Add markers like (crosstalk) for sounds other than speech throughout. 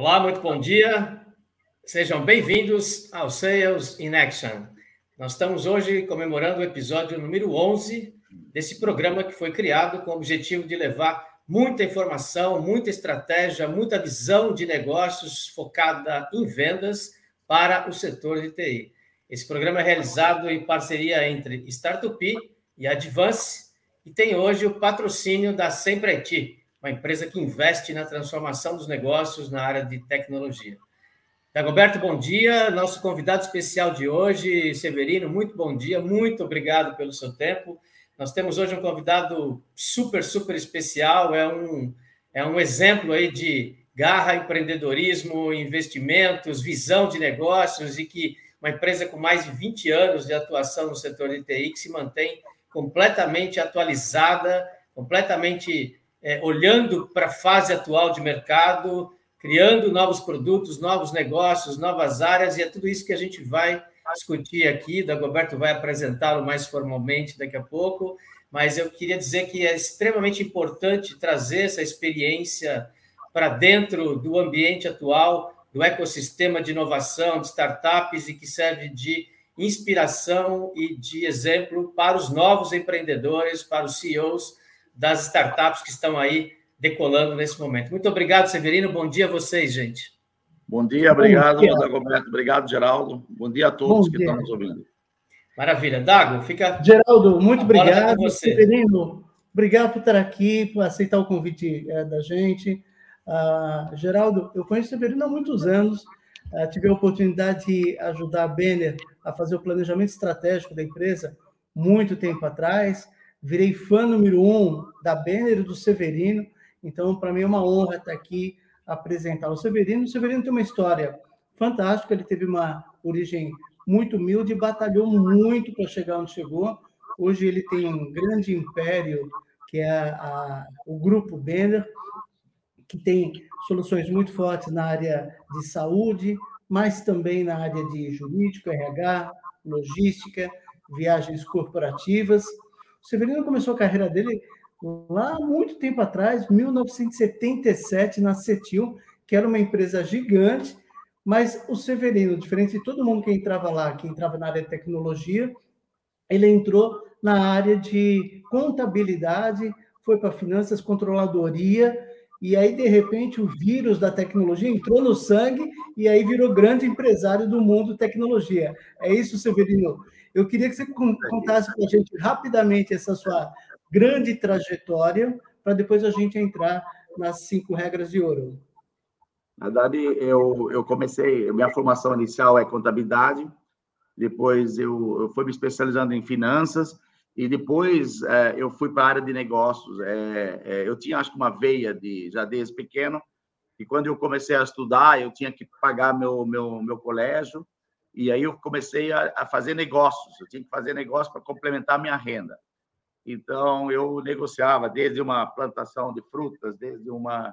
Olá, muito bom dia. Sejam bem-vindos ao Sales in Action. Nós estamos hoje comemorando o episódio número 11 desse programa que foi criado com o objetivo de levar muita informação, muita estratégia, muita visão de negócios focada em vendas para o setor de TI. Esse programa é realizado em parceria entre Startup e Advance e tem hoje o patrocínio da Sempre IT, uma empresa que investe na transformação dos negócios na área de tecnologia. Dagoberto, bom dia. Nosso convidado especial de hoje, Severino, muito bom dia, muito obrigado pelo seu tempo. Nós temos hoje um convidado super, super especial, é um, é um exemplo aí de garra, empreendedorismo, investimentos, visão de negócios e que uma empresa com mais de 20 anos de atuação no setor de TI que se mantém completamente atualizada, completamente é, olhando para a fase atual de mercado, criando novos produtos, novos negócios, novas áreas, e é tudo isso que a gente vai discutir aqui. Dagoberto vai apresentá-lo mais formalmente daqui a pouco, mas eu queria dizer que é extremamente importante trazer essa experiência para dentro do ambiente atual, do ecossistema de inovação, de startups e que serve de inspiração e de exemplo para os novos empreendedores, para os CEOs das startups que estão aí decolando nesse momento. Muito obrigado, Severino. Bom dia a vocês, gente. Bom dia, obrigado, Dagoberto. Obrigado, Geraldo. Bom dia a todos Bom que dia. estão nos ouvindo. Maravilha. Dago, fica. Geraldo, muito obrigado. Você. Severino, obrigado por estar aqui, por aceitar o convite é, da gente. Uh, Geraldo, eu conheço o Severino há muitos anos. Uh, tive a oportunidade de ajudar a Benner a fazer o planejamento estratégico da empresa muito tempo atrás virei fã número um da Benner do Severino, então para mim é uma honra estar aqui apresentar o Severino. O Severino tem uma história fantástica, ele teve uma origem muito humilde, batalhou muito para chegar onde chegou. Hoje ele tem um grande império, que é a, o Grupo Benner, que tem soluções muito fortes na área de saúde, mas também na área de jurídico, RH, logística, viagens corporativas. Severino começou a carreira dele lá muito tempo atrás, 1977, na Cetil, que era uma empresa gigante, mas o Severino, diferente de todo mundo que entrava lá, que entrava na área de tecnologia, ele entrou na área de contabilidade, foi para finanças, controladoria, e aí, de repente, o vírus da tecnologia entrou no sangue e aí virou grande empresário do mundo tecnologia. É isso, Severino. Eu queria que você contasse para a gente rapidamente essa sua grande trajetória, para depois a gente entrar nas cinco regras de ouro. Na verdade, eu, eu comecei, minha formação inicial é contabilidade, depois eu, eu fui me especializando em finanças, e depois é, eu fui para a área de negócios. É, é, eu tinha, acho que, uma veia de já desde pequeno, e quando eu comecei a estudar, eu tinha que pagar meu, meu, meu colégio, e aí eu comecei a, a fazer negócios. Eu tinha que fazer negócio para complementar minha renda. Então eu negociava desde uma plantação de frutas, desde uma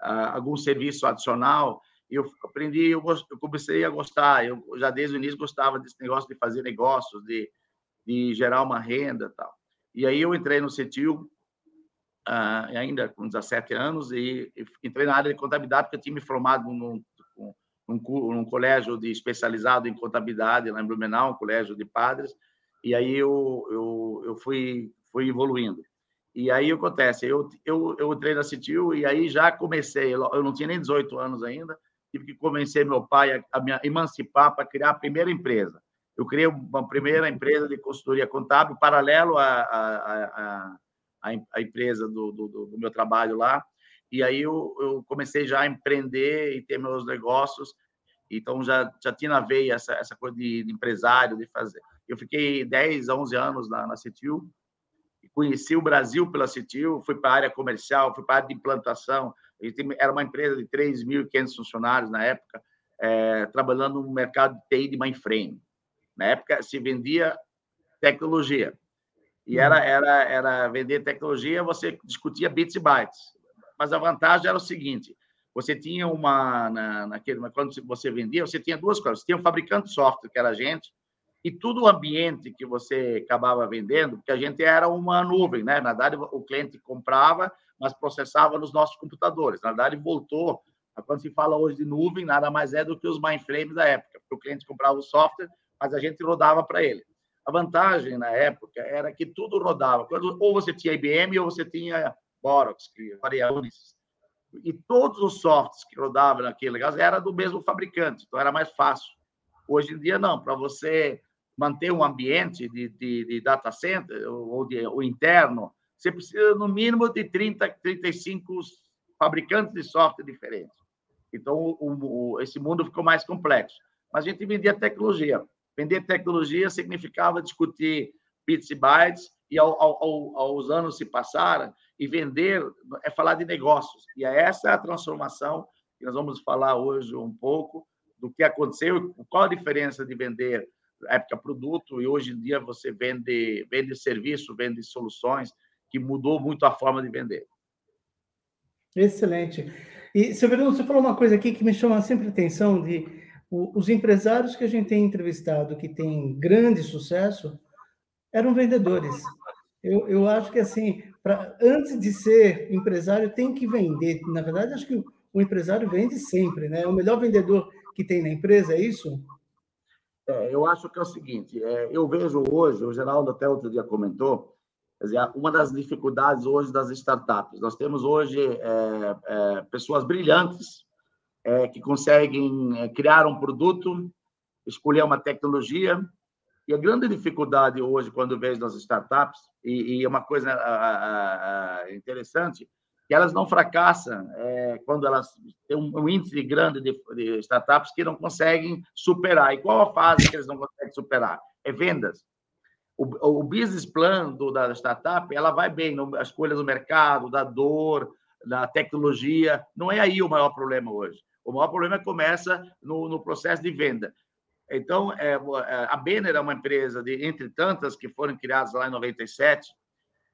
uh, algum serviço adicional. E eu aprendi, eu, eu comecei a gostar. Eu já desde o início gostava desse negócio de fazer negócios, de, de gerar uma renda, tal. E aí eu entrei no CETIL, uh, ainda com 17 anos, e, e, entrei na área de contabilidade, porque eu tinha me formado num, num, num colégio de especializado em contabilidade lá em Blumenau, um colégio de padres, e aí eu, eu, eu fui, fui evoluindo. E aí acontece, eu, eu, eu entrei na Citil e aí já comecei, eu não tinha nem 18 anos ainda, tive que convencer meu pai a, a me emancipar para criar a primeira empresa. Eu criei uma primeira empresa de consultoria contábil, paralelo à, à, à, à empresa do, do, do, meu trabalho lá, e aí eu, eu comecei já a empreender e ter meus negócios. Então já já tinha na veia essa essa coisa de, de empresário, de fazer. Eu fiquei 10, 11 anos na, na Cetil, conheci o Brasil pela Cetil, fui para a área comercial, fui para a área de implantação. Era uma empresa de 3.500 funcionários na época, é, trabalhando no mercado de TI de mainframe. Na época se vendia tecnologia. E era, uhum. era, era vender tecnologia, você discutia bits e bytes mas a vantagem era o seguinte: você tinha uma na, naquele, quando você vendia, você tinha duas coisas. Você tinha um fabricante de software que era a gente e todo o ambiente que você acabava vendendo, porque a gente era uma nuvem, né? Na verdade, o cliente comprava, mas processava nos nossos computadores. Na verdade, voltou Quando se fala hoje de nuvem, nada mais é do que os mainframes da época, porque o cliente comprava o software, mas a gente rodava para ele. A vantagem na época era que tudo rodava. Ou você tinha IBM ou você tinha Borox, que varia Unisys. E todos os softwares que rodavam naquele caso era do mesmo fabricante, então era mais fácil. Hoje em dia, não. Para você manter um ambiente de, de, de data center ou, de, ou interno, você precisa, no mínimo, de 30, 35 fabricantes de software diferentes. Então, o, o, esse mundo ficou mais complexo. Mas a gente vendia tecnologia. Vender tecnologia significava discutir bits e bytes, e ao, ao, aos anos se passaram, e vender é falar de negócios. E essa é a transformação que nós vamos falar hoje um pouco do que aconteceu, qual a diferença de vender na época produto e hoje em dia você vende vende serviço, vende soluções, que mudou muito a forma de vender. Excelente. E, Severino, você falou uma coisa aqui que me chama sempre atenção de os empresários que a gente tem entrevistado que têm grande sucesso eram vendedores. Eu, eu acho que, assim, pra, antes de ser empresário, tem que vender. Na verdade, acho que o, o empresário vende sempre, né? O melhor vendedor que tem na empresa, é isso? É, eu acho que é o seguinte, é, eu vejo hoje, o Geraldo até outro dia comentou, dizer, uma das dificuldades hoje das startups. Nós temos hoje é, é pessoas brilhantes é, que conseguem é, criar um produto, escolher uma tecnologia. E a grande dificuldade hoje, quando vejo nas startups, e, e é uma coisa a, a, interessante, que elas não fracassam é, quando elas têm um, um índice grande de, de, startups que não conseguem superar. E qual a fase que eles não conseguem superar? É vendas. O, o business plan do, da startup ela vai bem na escolha do mercado, da dor, da tecnologia. Não é aí o maior problema hoje. O maior problema começa no, no processo de venda. Então, é, é, a Benner é uma empresa, de, entre tantas que foram criadas lá em 97,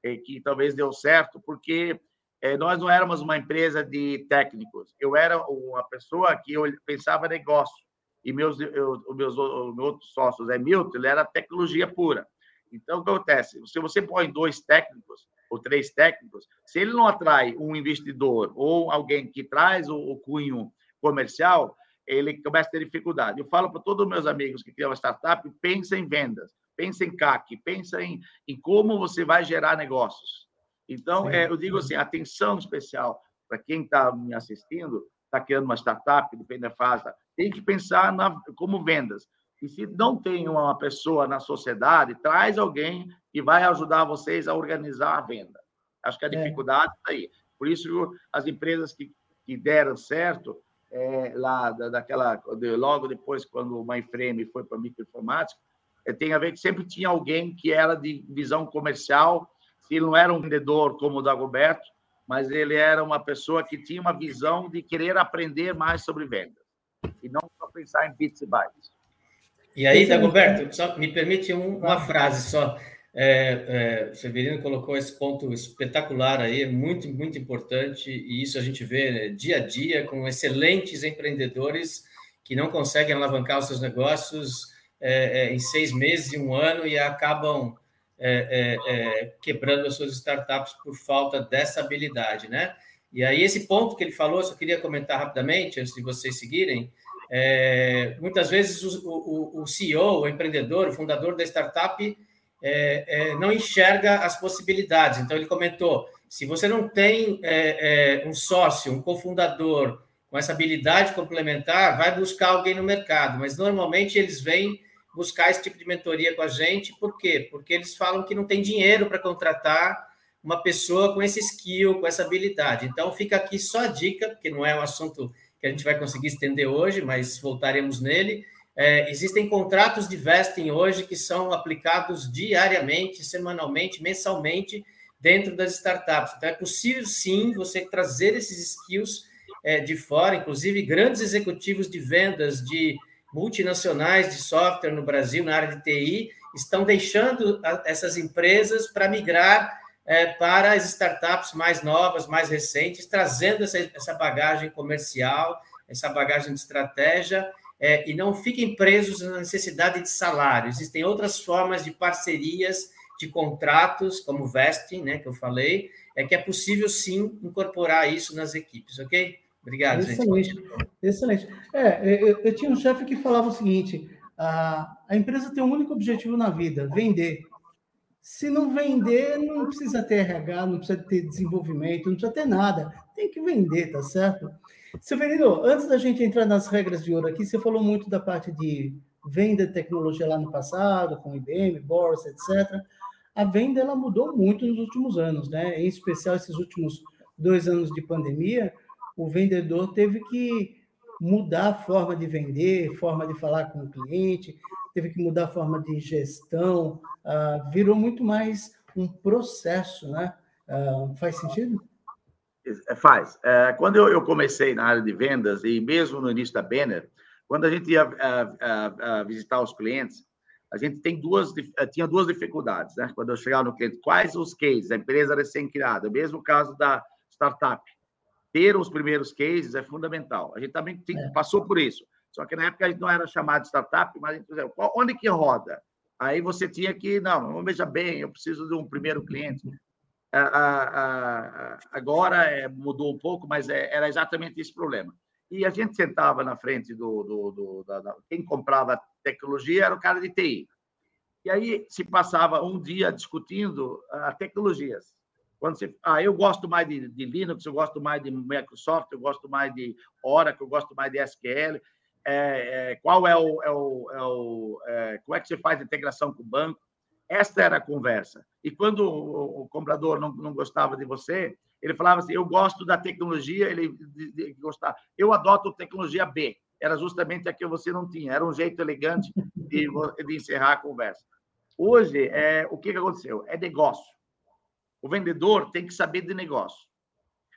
e que talvez deu certo, porque é, nós não éramos uma empresa de técnicos. Eu era uma pessoa que eu pensava negócio. E meus, eu, meus, meus outros sócios, é Milton, ele era tecnologia pura. Então, o que acontece? Se você põe dois técnicos ou três técnicos, se ele não atrai um investidor ou alguém que traz o, o cunho comercial, ele começa a ter dificuldade. Eu falo para todos os meus amigos que criam startup, pensa em vendas, pensa em CAC, pensa em, em como você vai gerar negócios. Então, é, eu digo assim, atenção especial para quem está me assistindo, está criando uma startup, depende da fase, tem que pensar na, como vendas. E se não tem uma pessoa na sociedade, traz alguém que vai ajudar vocês a organizar a venda. Acho que a é. dificuldade está aí. Por isso, as empresas que, que deram certo, é, lá da, daquela de, logo depois quando o mainframe foi para microinformática é, tem a ver que sempre tinha alguém que era de visão comercial se ele não era um vendedor como o Dagoberto mas ele era uma pessoa que tinha uma visão de querer aprender mais sobre vendas e não só pensar em bits e bytes. E aí Dagoberto só me permite um, uma frase só é, é, Severino colocou esse ponto espetacular aí, muito, muito importante, e isso a gente vê né, dia a dia com excelentes empreendedores que não conseguem alavancar os seus negócios é, é em seis meses um ano e acabam é, é, quebrando as suas startups por falta dessa habilidade, né? E aí, esse ponto que ele falou, só queria comentar rapidamente, antes de vocês seguirem. muitas vezes o, o, o CEO, o empreendedor, o fundador da startup, é, é, não enxerga as possibilidades. Então, ele comentou: se você não tem é, é, um sócio, um cofundador com essa habilidade complementar, vai buscar alguém no mercado. Mas normalmente eles vêm buscar esse tipo de mentoria com a gente, por quê? Porque eles falam que não tem dinheiro para contratar uma pessoa com esse skill, com essa habilidade. Então, fica aqui só a dica, porque não é um assunto que a gente vai conseguir estender hoje, mas voltaremos nele é, existem contratos de vesting hoje que são aplicados diariamente, semanalmente, mensalmente dentro das startups. Então, é possível sim você trazer esses skills é, de fora, inclusive grandes executivos de vendas de multinacionais de software no Brasil, na área de TI, estão deixando essas empresas para migrar é, para as startups mais novas, mais recentes, trazendo essa, essa bagagem comercial, essa bagagem de estratégia é, e não fiquem presos na necessidade de salário. Existem outras formas de parcerias, de contratos, como vesting, né, que eu falei, é que é possível sim incorporar isso nas equipes, ok? Obrigado, excelente, gente. Excelente. É, eu, eu tinha um chefe que falava o seguinte: a, a empresa tem um único objetivo na vida, vender. Se não vender, não precisa ter RH, não precisa ter desenvolvimento, não precisa ter nada. Tem que vender, tá certo? Severino, antes da gente entrar nas regras de ouro aqui, você falou muito da parte de venda de tecnologia lá no passado, com IBM, Boris, etc. A venda ela mudou muito nos últimos anos, né? Em especial esses últimos dois anos de pandemia, o vendedor teve que mudar a forma de vender, forma de falar com o cliente, teve que mudar a forma de gestão, uh, virou muito mais um processo, né? Uh, faz sentido? É, faz. É, quando eu, eu, comecei na área de vendas, e mesmo no início da Banner, quando a gente ia a, a, visitar os clientes, a gente tem duas, eh, tinha duas dificuldades, né? Quando eu chegava no cliente, quais os cases? A empresa recém-criada, mesmo caso da startup. Ter os primeiros cases é fundamental. A gente também tem, é. passou por isso. Só que na época a gente não era chamado de startup, mas a gente onde que roda? Aí você tinha que, não, veja bem, eu preciso de um primeiro cliente agora é, mudou um pouco, mas é, era exatamente esse problema. E a gente sentava na frente do, do, do da, da, quem comprava tecnologia era o cara de TI. E aí se passava um dia discutindo uh, tecnologias. Quando você, ah, eu gosto mais de, de, Linux, eu gosto mais de Microsoft, eu gosto mais de Oracle, eu gosto mais de SQL. É, é, qual é o, é o, é o é, como é que você faz a integração com o banco? Esta era a conversa. E quando o, comprador não, não gostava de você, ele falava assim: Eu gosto da tecnologia, ele gostava. Eu adoto tecnologia B. Era justamente a que você não tinha. Era um jeito elegante de, de encerrar a conversa. Hoje, é, o que aconteceu? É negócio. O vendedor tem que saber de negócio.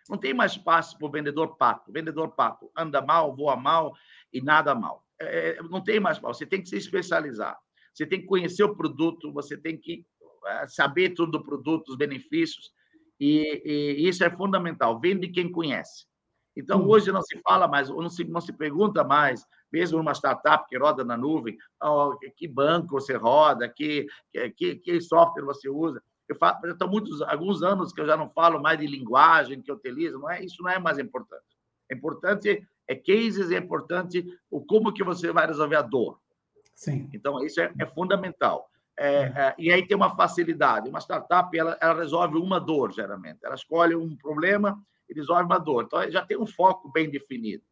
Não tem mais espaço para o vendedor pato. Vendedor pato anda mal, voa mal e nada mal. É, não tem mais espaço. Você tem que se especializar. Você tem que conhecer o produto, você tem que eh, saber tudo do produto, os benefícios, e, e isso é fundamental. Vende quem conhece. Então, hum. hoje não se fala mais, não se, não se pergunta mais, mesmo numa startup que roda na nuvem, oh, que banco você roda, que, que, que software você usa. Eu falo, estão muitos, alguns anos que eu já não falo mais de linguagem que eu utilizo, não é, isso não é mais importante. É importante é cases, é importante o como que você vai resolver a dor. Sim. Então, isso é, é fundamental. É, é, é. e aí tem uma facilidade. Uma startup, ela, ela resolve uma dor, geralmente. Ela escolhe um problema e resolve uma dor. Então, já tem um foco bem definido.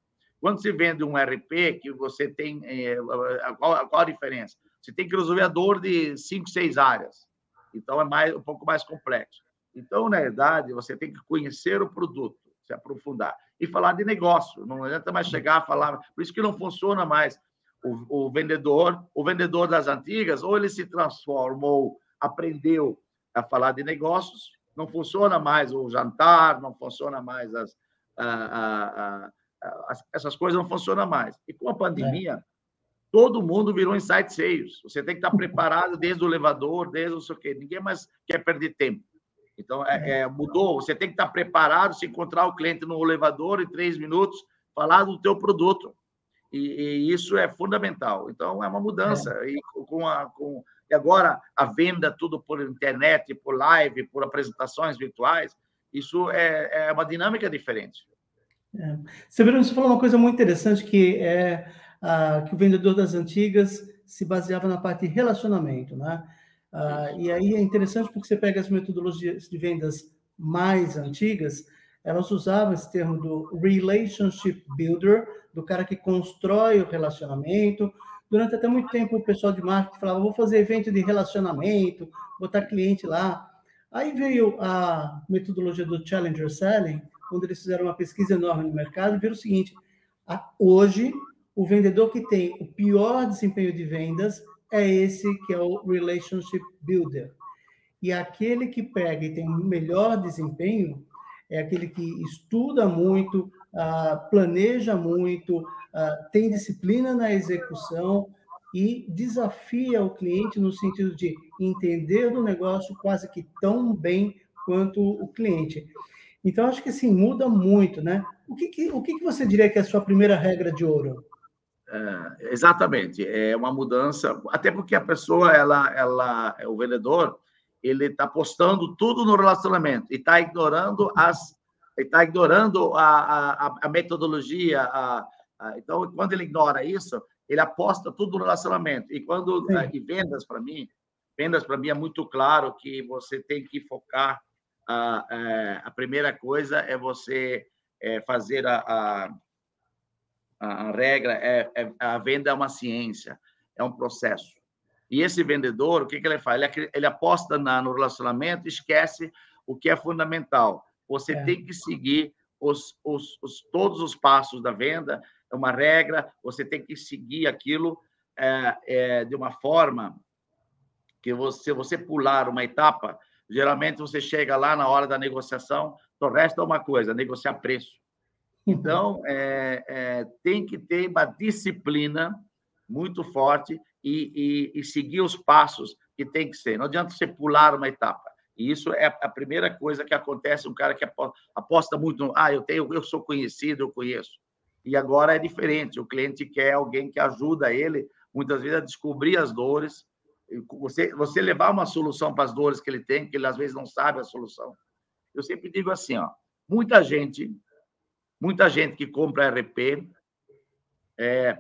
Quando se vende um RP, que você tem... É, qual, qual a diferença? Você tem que resolver a dor de cinco, seis áreas. Então, é mais, um pouco mais complexo. Então, na verdade, você tem que conhecer o produto, se aprofundar. E falar de negócio. Não adianta mais chegar a falar... Por isso que não funciona mais o, o vendedor, o vendedor das antigas, ou ele se transformou, aprendeu a falar de negócios, não funciona mais o jantar, não funciona mais as, a, a, a, as essas coisas não funcionam mais. E com a pandemia, é. todo mundo virou insight sales. Você tem que estar preparado desde o elevador, desde o sei o quê. Ninguém mais quer perder tempo. Então, é, é, mudou. Você tem que estar preparado, se encontrar o cliente no elevador em três minutos, falar do teu produto. E, e, isso é fundamental. Então, é uma mudança. É. E, com a, com, e agora, a venda tudo por internet, por live, por apresentações virtuais, isso é, é uma dinâmica diferente. É. Severino, você falou uma coisa muito interessante, que é ah, que o vendedor das antigas se baseava na parte de relacionamento, né? Ah, e aí é interessante porque você pega as metodologias de vendas mais antigas, elas usavam esse termo do relationship builder, do cara que constrói o relacionamento. Durante até muito tempo, o pessoal de marketing falava: vou fazer evento de relacionamento, botar cliente lá. Aí veio a metodologia do Challenger Selling, onde eles fizeram uma pesquisa enorme no mercado e viram o seguinte: hoje, o vendedor que tem o pior desempenho de vendas é esse que é o Relationship Builder. E aquele que pega e tem o melhor desempenho é aquele que estuda muito, uh, planeja muito, uh, tem disciplina na execução e desafia o cliente no sentido de entender do negócio quase que tão bem quanto o cliente. Então, acho que assim, muda muito, né? O que, que o que, que você diria que é a sua primeira regra de ouro? É, exatamente, é uma mudança, até porque a pessoa, ela, ela, o vendedor, ele está postando tudo no relacionamento e está ignorando as, está ignorando a, a, a metodologia. A, a, então, quando ele ignora isso, ele aposta tudo no relacionamento. E quando e vendas para mim, vendas para mim é muito claro que você tem que focar. A, a, a primeira coisa é você é, fazer a, a, a regra é, é, a venda é uma ciência, é um processo. E esse vendedor, o que, que ele faz? Ele, ele aposta na, no relacionamento, esquece o que é fundamental. Você é. tem que seguir os, os, os, todos os passos da venda, é uma regra, você tem que seguir aquilo é, é, de uma forma que você, você pular uma etapa, geralmente você chega lá na hora da negociação, só resta uma coisa, negociar preço. Então, é, é, tem que ter uma disciplina muito forte e, e, e, seguir os passos que tem que ser. Não adianta você pular uma etapa. E isso é a primeira coisa que acontece. Um cara que aposta muito no, ah, eu tenho, eu sou conhecido, eu conheço. E agora é diferente. O cliente quer alguém que ajuda ele, muitas vezes, a descobrir as dores. Você, você levar uma solução para as dores que ele tem, que ele às vezes não sabe a solução. Eu sempre digo assim, ó, muita gente, muita gente que compra RP, é,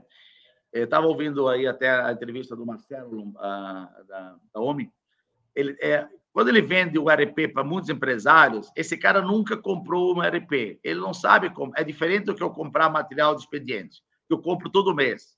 estava ouvindo aí até a entrevista do Marcelo a, da, da OMI, ele, é, quando ele vende o RP para muitos empresários, esse cara nunca comprou um RP. Ele não sabe como. É diferente do que eu comprar material de expediente, que eu compro todo mês.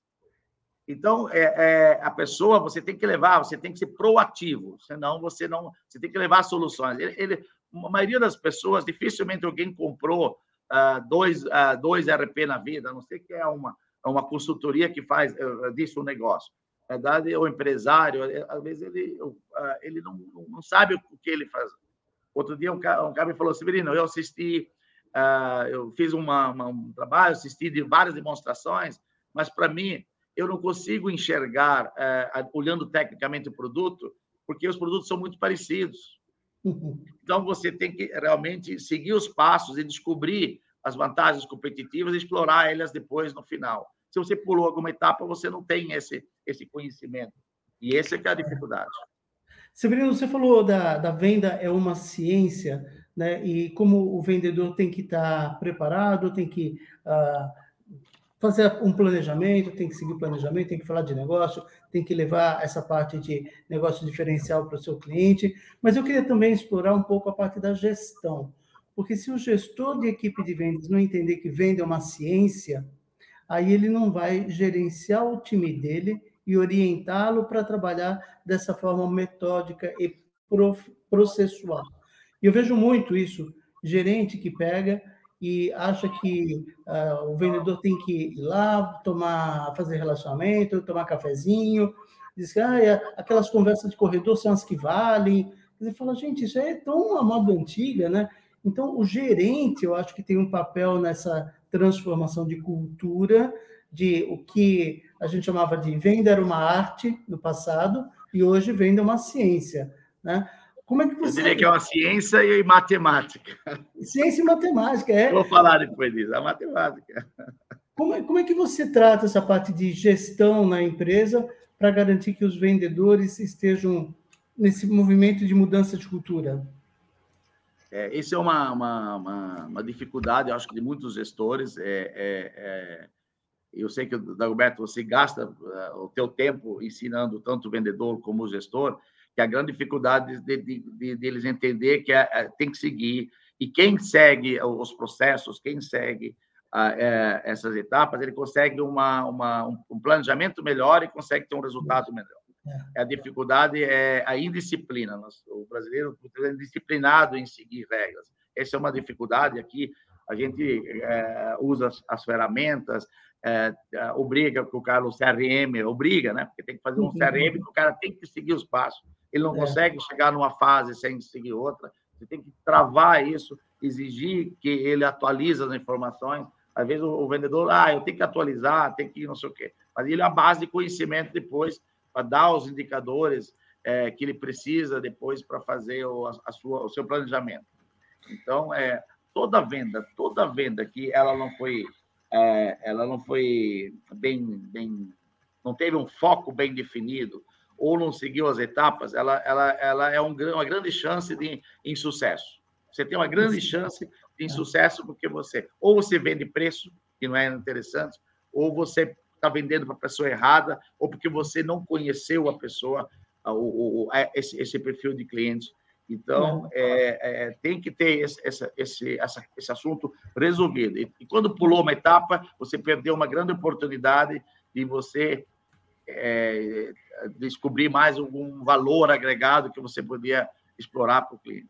Então, é, é, a pessoa, você tem que levar, você tem que ser proativo, senão você não. Você tem que levar soluções. Ele, ele a maioria das pessoas, dificilmente alguém comprou uh, dois, uh, dois RP na vida, a não sei que é uma, uma consultoria que faz uh, disso um negócio. Na verdade, o empresário, é, às vezes, ele, ah, ele não, não sabe o que ele faz. Outro dia, um cara, um cara me falou, Severino, eu assisti, uh, eu fiz uma, uma, um trabalho, assisti de várias demonstrações, mas, para mim, eu não consigo enxergar, uh, olhando tecnicamente o produto, porque os produtos são muito parecidos. Então, você tem que realmente seguir os passos e descobrir as vantagens competitivas e explorar elas depois no final. Se você pulou alguma etapa, você não tem esse, esse conhecimento. E essa é que é a dificuldade. Severino, você falou da, da venda é uma ciência, né? E como o vendedor tem que estar preparado, tem que uh, fazer um planejamento, tem que seguir o planejamento, tem que falar de negócio, tem que levar essa parte de negócio diferencial para o seu cliente. Mas eu queria também explorar um pouco a parte da gestão, porque se o gestor de equipe de vendas não entender que venda é uma ciência, aí ele não vai gerenciar o time dele e orientá-lo para trabalhar dessa forma metódica e processual. E eu vejo muito isso, gerente que pega e acha que uh, o vendedor tem que ir lá, tomar, fazer relacionamento, tomar cafezinho, diz que ah, aquelas conversas de corredor são as que valem. Ele fala, gente, isso é tão a moda antiga, né? Então, o gerente, eu acho que tem um papel nessa transformação de cultura, de o que a gente chamava de venda era uma arte no passado e hoje venda é uma ciência, né? Como é que você... Eu diria que é uma ciência e matemática. Ciência e matemática, é. Vou falar depois disso, a matemática. Como é, como é que você trata essa parte de gestão na empresa para garantir que os vendedores estejam nesse movimento de mudança de cultura? É, essa é uma, uma, uma, uma, dificuldade, acho que de muitos gestores. É, é, é eu sei que, Dagoberto, você gasta uh, o teu tempo ensinando tanto o vendedor como o gestor, que a grande dificuldade de, de, de, de entender que é, é, tem que seguir, e quem segue os processos, quem segue é, essas etapas, ele consegue uma, uma, um planejamento melhor e consegue ter um resultado melhor. É. A dificuldade é a indisciplina. O brasileiro é indisciplinado em seguir regras. Essa é uma dificuldade aqui. A gente é, usa as, as ferramentas, é, é, obriga que o cara, o CRM, obriga, né? Porque tem que fazer um uhum. CRM que o cara tem que seguir os passos. Ele não é. consegue chegar numa fase sem seguir outra. Você tem que travar isso, exigir que ele atualize as informações. Às vezes o, o vendedor, ah, eu tenho que atualizar, tem que não sei o quê. Mas ele é a base de conhecimento depois para dar os indicadores é, que ele precisa depois para fazer o, a sua, o seu planejamento. Então, é, toda venda, toda venda que ela não foi é, ela não foi bem, bem, não teve um foco bem definido ou não seguiu as etapas, ela, ela, ela é um, uma grande chance de insucesso. Você tem uma grande chance tem sucesso porque você ou você vende preço que não é interessante, ou você está vendendo para a pessoa errada, ou porque você não conheceu a pessoa, o, o, esse, esse perfil de cliente. Então, é, é, tem que ter esse, esse, esse, esse assunto resolvido. E, e, quando pulou uma etapa, você perdeu uma grande oportunidade de você é, descobrir mais algum valor agregado que você podia explorar para o cliente.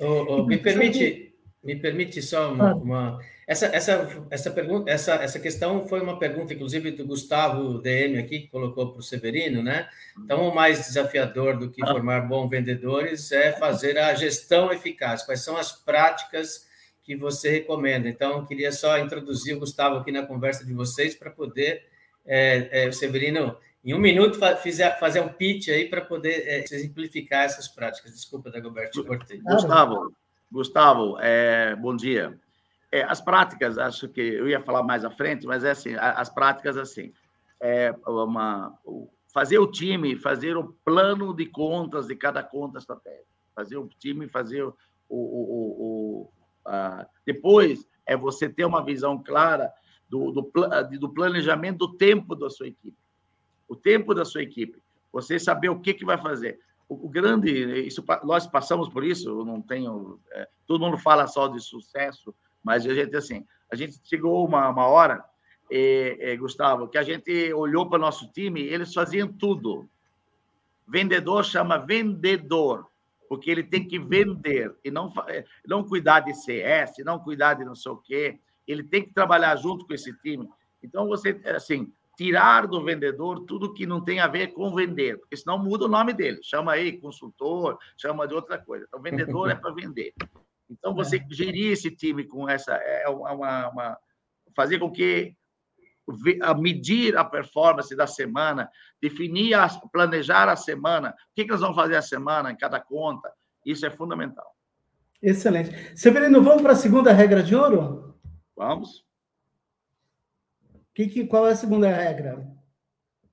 Oh, oh, me permite, me permite só uma, uma, essa essa essa pergunta essa essa questão foi uma pergunta inclusive do Gustavo DM aqui que colocou para o Severino, né? Então o mais desafiador do que formar bons vendedores é fazer a gestão eficaz. Quais são as práticas que você recomenda? Então queria só introduzir o Gustavo aqui na conversa de vocês para poder é, é, o Severino em um minuto fazer, fazer um pitch aí para poder é, exemplificar essas práticas. Desculpa, Dagoberto, te cortei. Gustavo, Gustavo, é, bom dia. É, as práticas, acho que eu ia falar mais à frente, mas é assim, as práticas assim, é uma, fazer o time, fazer o plano de contas de cada conta estratégica, fazer o time, fazer o, o, o, o a, depois é você ter uma visão clara do, do, do planejamento do tempo da sua equipe o tempo da sua equipe, você saber o que, que vai fazer. O, grande, isso, nós passamos por isso, eu não tenho. É, todo mundo fala só de sucesso, mas a gente, assim, a gente chegou uma, uma hora, é, Gustavo, que a gente olhou para o nosso time, eles faziam tudo. Vendedor chama vendedor, porque ele tem que vender e não, é, não cuidar de CS, não cuidar de não sei o quê. Ele tem que trabalhar junto com esse time. Então, você, assim, tirar do vendedor tudo que não tem a ver com vender, porque senão muda o nome dele. Chama aí consultor, chama de outra coisa. Então, vendedor é para vender. Então, você é. gerir esse time com essa. É uma, uma fazer com que a medir a performance da semana, definir, a, planejar a semana, o que, que nós vamos fazer a semana em cada conta, isso é fundamental. Excelente. Severino, vamos para a segunda regra de ouro? Vamos. Que, que, qual é a segunda regra?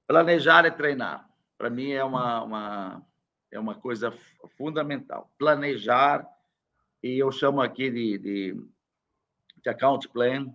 Planejar e treinar. Para mim é uma, uma, é uma coisa fundamental. Planejar, e eu chamo aqui de, de, de account plan,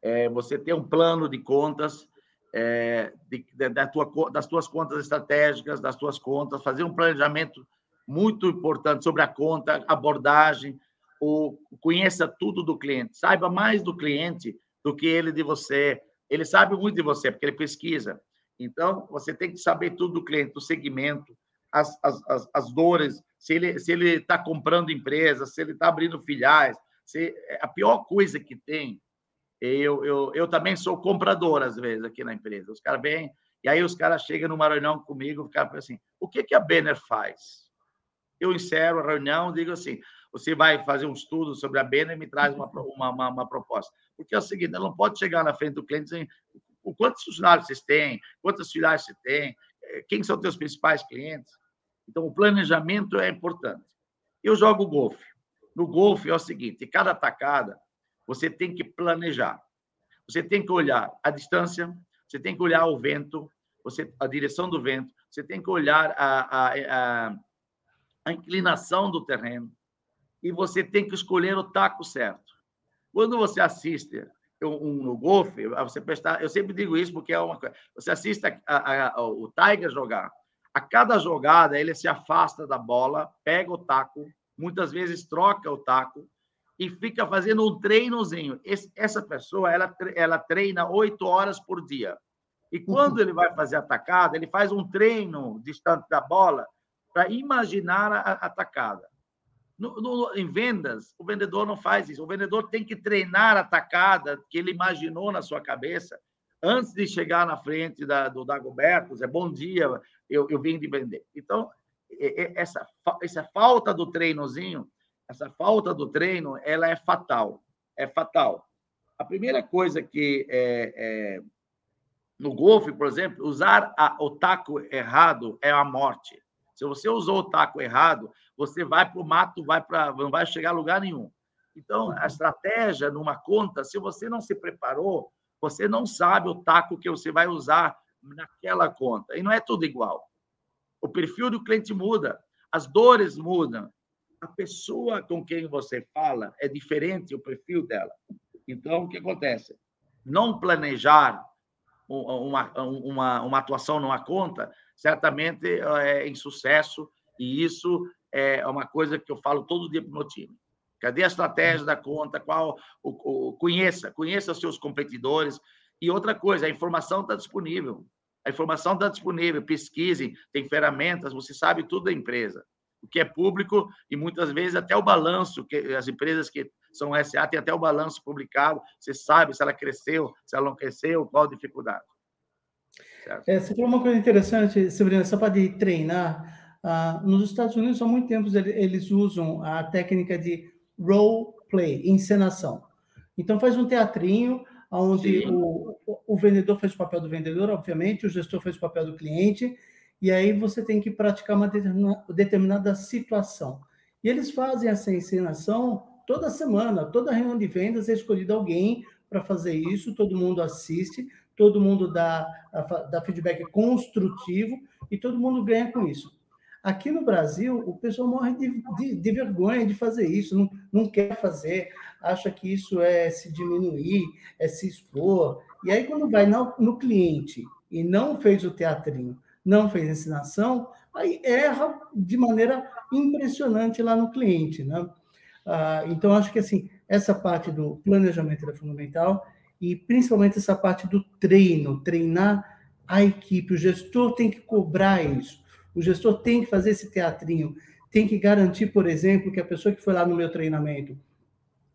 é você ter um plano de contas é, de, da tua, das tuas contas estratégicas, das tuas contas, fazer um planejamento muito importante sobre a conta, abordagem, o, conheça tudo do cliente, saiba mais do cliente do que ele de você, ele sabe muito de você, porque ele pesquisa. Então, você tem que saber tudo do cliente, do segmento, as, as, as, dores, se ele se ele está comprando empresas, se ele está abrindo filiais. Se, a pior coisa que tem, eu, eu, eu também sou comprador, às vezes, aqui na empresa. Os caras vêm, e aí os caras chegam numa reunião comigo, ficam assim, o que, que a Banner faz? Eu encerro a reunião digo assim, você vai fazer um estudo sobre a Banner e me traz uma, uma, uma, uma proposta. Porque é o seguinte, ela não pode chegar na frente do cliente e dizer o quantos funcionários vocês têm, quantas filiais você tem, eh, quem são os teus principais clientes. Então, o planejamento é importante. Eu jogo golfe. No golfe é o seguinte, cada atacada, você tem que planejar. Você tem que olhar a distância, você tem que olhar o vento, você, a direção do vento, você tem que olhar a, a, a, a inclinação do terreno e você tem que escolher o taco certo. Quando você assiste um, no golfe, você prestar, eu sempre digo isso porque é uma coisa. Você assiste a, a, a, o Tiger jogar. A cada jogada, ele se afasta da bola, pega o taco, muitas vezes troca o taco e fica fazendo um treinozinho. Esse, essa pessoa, ela, ela treina oito horas por dia. E quando ele vai fazer a atacada, ele faz um treino distante da bola para imaginar a atacada. No, no, em vendas, o vendedor não faz isso. O vendedor tem que treinar a tacada que ele imaginou na sua cabeça antes de chegar na frente da, do Dagoberto. É bom dia, eu, eu vim de vender. Então, essa, essa falta do treinozinho, essa falta do treino, ela é fatal. É fatal. A primeira coisa que é, é no golfe, por exemplo, usar a, o taco errado é a morte. Se você usou o taco errado, você vai para o mato, vai para, não vai chegar a lugar nenhum. Então, a estratégia numa conta, se você não se preparou, você não sabe o taco que você vai usar naquela conta. E não é tudo igual. O perfil do cliente muda, as dores mudam, a pessoa com quem você fala é diferente o perfil dela. Então, o que acontece? Não planejar uma, uma, uma atuação numa conta certamente é insucesso, e isso é uma coisa que eu falo todo dia para o meu time. Cadê a estratégia da conta? Qual o, o, conheça, conheça seus competidores. E outra coisa, a informação está disponível. A informação está disponível. Pesquise, tem ferramentas, você sabe tudo da empresa. O que é público e muitas vezes até o balanço, que as empresas que são SA têm até o balanço publicado, você sabe se ela cresceu, se ela não cresceu, qual a dificuldade. É, você falou uma coisa interessante, Sabrina, só para treinar. Ah, nos Estados Unidos, há muito tempo, eles usam a técnica de role play, encenação. Então, faz um teatrinho onde o, o, vendedor faz o papel do vendedor, obviamente, o gestor faz o papel do cliente, e aí você tem que praticar uma determinada situação. E eles fazem essa encenação toda semana, toda reunião de vendas é escolhido alguém para fazer isso, todo mundo assiste, todo mundo dá, dá feedback construtivo e todo mundo ganha com isso. Aqui no Brasil, o pessoal morre de, de, de, vergonha de fazer isso, não, não quer fazer, acha que isso é se diminuir, é se expor. E aí, quando vai no, no cliente e não fez o teatrinho, não fez ensinação, aí erra de maneira impressionante lá no cliente. Né? Ah, então, acho que assim, essa parte do planejamento é fundamental e principalmente essa parte do treino, treinar a equipe. O gestor tem que cobrar isso. O gestor tem que fazer esse teatrinho, tem que garantir, por exemplo, que a pessoa que foi lá no meu treinamento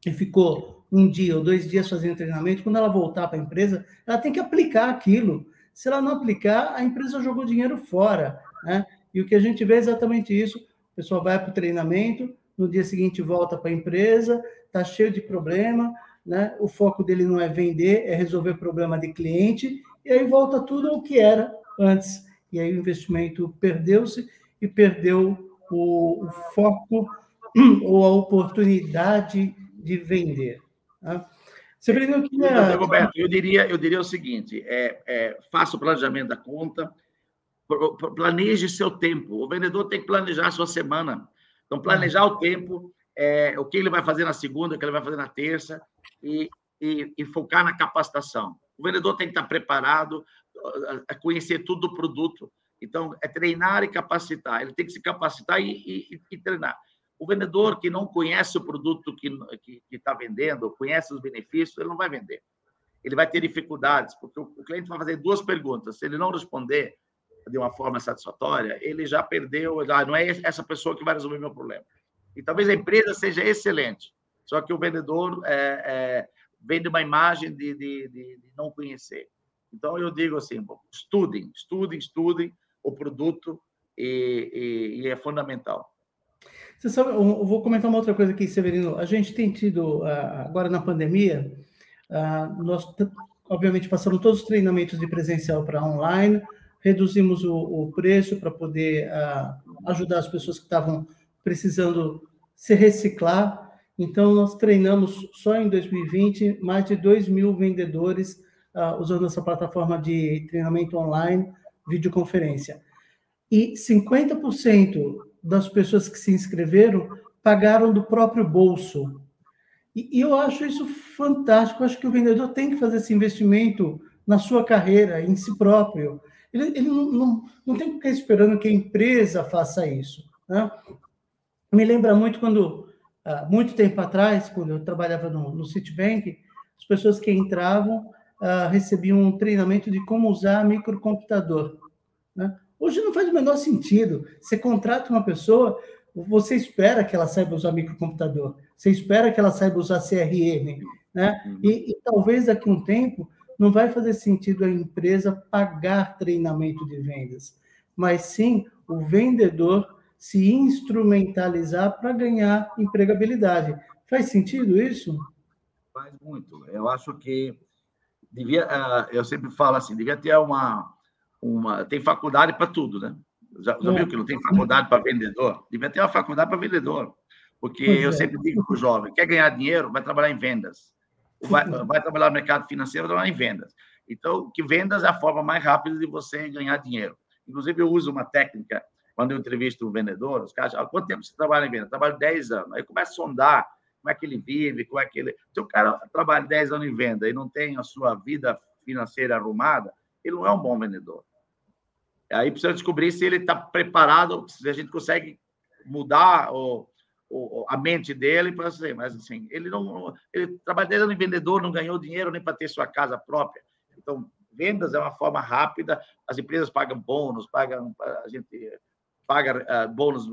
e ficou um dia ou dois dias fazendo treinamento, quando ela voltar para a empresa, ela tem que aplicar aquilo. Se ela não aplicar, a empresa jogou dinheiro fora. Né? E o que a gente vê é exatamente isso: o pessoal vai para o treinamento, no dia seguinte volta para a empresa, está cheio de problema, né? o foco dele não é vender, é resolver problema de cliente, e aí volta tudo ao que era antes e aí o investimento perdeu-se e perdeu o, o, foco (clears throat) ou a oportunidade de vender. Tá? Severino, eu queria... Roberto, eu diria, eu diria o seguinte, é, é, faça o planejamento da conta, planeje seu tempo. O vendedor tem que planejar a sua semana. Então, planejar o tempo, é, o que ele vai fazer na segunda, o que ele vai fazer na terça, e, e, e focar na capacitação. O vendedor tem que estar preparado, a conhecer tudo do produto. Então, é treinar e capacitar. Ele tem que se capacitar e, e, e treinar. O vendedor que não conhece o produto que está vendendo, conhece os benefícios, ele não vai vender. Ele vai ter dificuldades, porque o, o cliente vai fazer duas perguntas. Se ele não responder de uma forma satisfatória, ele já perdeu, já não é essa pessoa que vai resolver meu problema. E talvez a empresa seja excelente, só que o vendedor é, é, vende uma imagem de, de, de, de não conhecer. Então, eu digo assim: estudem, estudem, estudem o produto e, e, e é fundamental. Você sabe, eu vou comentar uma outra coisa aqui, Severino. A gente tem tido, ah, agora na pandemia, ah, nós, obviamente, passamos todos os treinamentos de presencial para online, reduzimos o, preço para poder uh, ajudar as pessoas que estavam precisando se reciclar. Então, nós treinamos só em 2020 mais de 2 mil vendedores uh, usando essa plataforma de treinamento online, videoconferência. E 50% das pessoas que se inscreveram pagaram do próprio bolso. E, e eu acho isso fantástico. Eu acho que o vendedor tem que fazer esse investimento na sua carreira, em si próprio. Ele, ele não, não, não, tem que ficar esperando que a empresa faça isso. Né? Me lembra muito quando, há muito tempo atrás, quando eu trabalhava no, no Citibank, as pessoas que entravam uh, recebiam um treinamento de como usar microcomputador. Né? Hoje não faz o menor sentido. Você contrata uma pessoa, você espera que ela saiba usar microcomputador, você espera que ela saiba usar CRM, né? Uhum. E, e, talvez daqui a um tempo não vai fazer sentido a empresa pagar treinamento de vendas, mas sim o vendedor se instrumentalizar para ganhar empregabilidade. Faz sentido isso? Faz muito. Eu acho que devia, ah, eu sempre falo assim, devia ter uma, uma tem faculdade para tudo, né? Já, já viu que não tem faculdade para vendedor? Devia ter uma faculdade para vendedor, porque pois eu é. sempre digo para o jovem, quer ganhar dinheiro, vai trabalhar em vendas. Vai, vai trabalhar no mercado financeiro, vai trabalhar em vendas. Então, que vendas é a forma mais rápida de você ganhar dinheiro. Inclusive, eu uso uma técnica quando eu entrevisto um vendedor, os caras, quanto tempo você trabalha em venda? Eu trabalho 10 anos. Aí começa a sondar como é que ele vive, como é que ele. Se o cara trabalha 10 anos em venda e não tem a sua vida financeira arrumada, ele não é um bom vendedor. Aí precisa descobrir se ele está preparado, se a gente consegue mudar o, o, a mente dele para ser, mas assim, ele não, ele trabalha 10 anos em vendedor, não ganhou dinheiro nem para ter sua casa própria. Então, vendas é uma forma rápida, as empresas pagam bônus, pagam a gente paga uh, bônus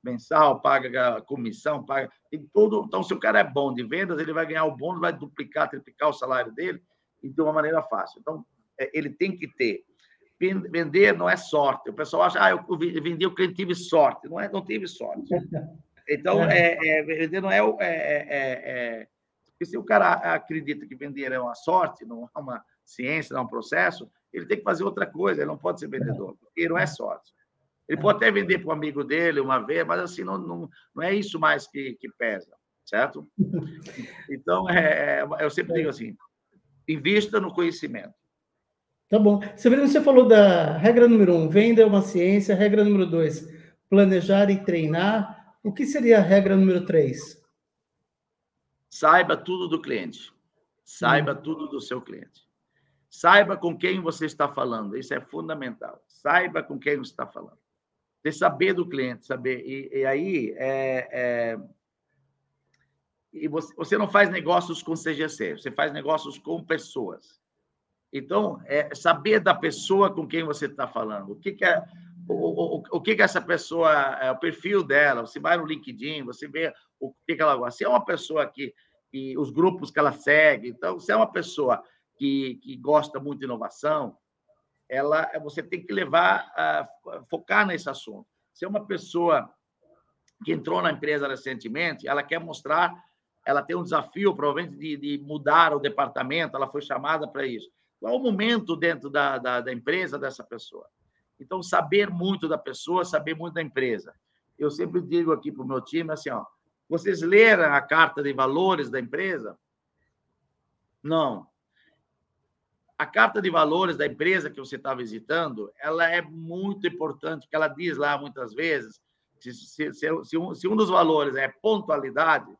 mensal, paga comissão, paga tem tudo. Então, se o cara é bom de vendas, ele vai ganhar o bônus, vai duplicar, triplicar o salário dele e de uma maneira fácil. Então, é, ele tem que ter. Vender não é sorte. O pessoal acha, ah, eu vendi, o cliente tive sorte. Não é, não tive sorte. Então, (laughs) é, é, vender não é, é, é, é se o cara acredita que vender é uma sorte, não é uma ciência, não é um processo, ele tem que fazer outra coisa, ele não pode ser vendedor, porque não é sorte. Ele pode até vender para um amigo dele uma vez, mas assim, não, não, não é isso mais que, que pesa, certo? (laughs) Então, é, é eu sempre digo assim, invista no conhecimento. Tá bom. Severino, você falou da regra número um, venda é uma ciência. Regra número dois, planejar e treinar. O que seria a regra número três? Saiba tudo do cliente. Saiba hum. tudo do seu cliente. Saiba com quem você está falando. Isso é fundamental. Saiba com quem você está falando de saber do cliente, saber. E, e aí, é, é, e você, você não faz negócios com CGC, você faz negócios com pessoas. Então, é saber da pessoa com quem você está falando. O que, que é o, o, o que, que essa pessoa é o perfil dela? Você vai no LinkedIn, você vê o que, que ela gosta. Se é uma pessoa que, que os grupos que ela segue, então, se é uma pessoa que, que gosta muito de inovação, ela você tem que levar a focar nesse assunto. Se é uma pessoa que entrou na empresa recentemente, ela quer mostrar, ela tem um desafio provavelmente de, de mudar o departamento, ela foi chamada para isso. Qual o momento dentro da, da, da empresa dessa pessoa? Então, saber muito da pessoa, saber muito da empresa. Eu sempre digo aqui para o meu time assim, ó, vocês leram a carta de valores da empresa? Não a carta de valores da empresa que você está visitando, ela é muito importante, porque ela diz lá muitas vezes, se, se, se, se um, um, dos valores é pontualidade,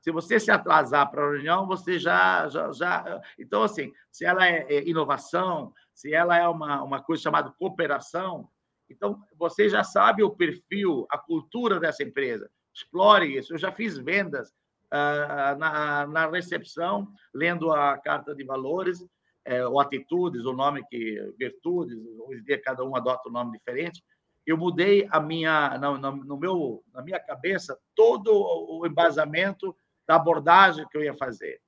se você se atrasar para a reunião, você já, já, já... Então, assim, se ela é, é inovação, se ela é uma, uma coisa chamada cooperação, então você já sabe o perfil, a cultura dessa empresa. Explore isso. Eu já fiz vendas uh, na, na recepção, lendo a carta de valores, é, ou atitudes, o nome que virtudes, hoje em dia cada um adota um nome diferente. Eu mudei a minha, no, no meu, na minha cabeça todo o embasamento da abordagem que eu ia fazer.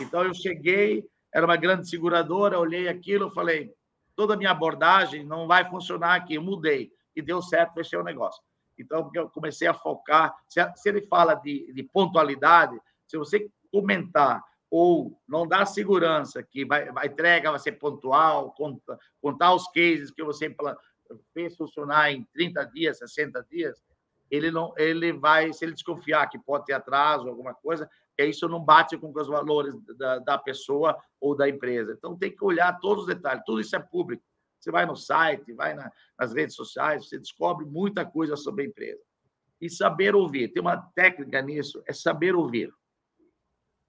Então eu cheguei, era uma grande seguradora, olhei aquilo, falei, toda a minha abordagem não vai funcionar aqui, eu mudei e deu certo, fechei o negócio. Então eu comecei a focar, se ele fala de, de pontualidade, se você comentar ou não dá segurança que vai, a entrega vai ser pontual, conta, contar os cases que você fez funcionar em 30 dias, 60 dias, ele não ele vai, se ele desconfiar que pode ter atraso, alguma coisa, que isso não bate com os valores da, da pessoa ou da empresa. Então tem que olhar todos os detalhes, tudo isso é público. Você vai no site, vai na, nas redes sociais, você descobre muita coisa sobre a empresa. E saber ouvir, tem uma técnica nisso, é saber ouvir.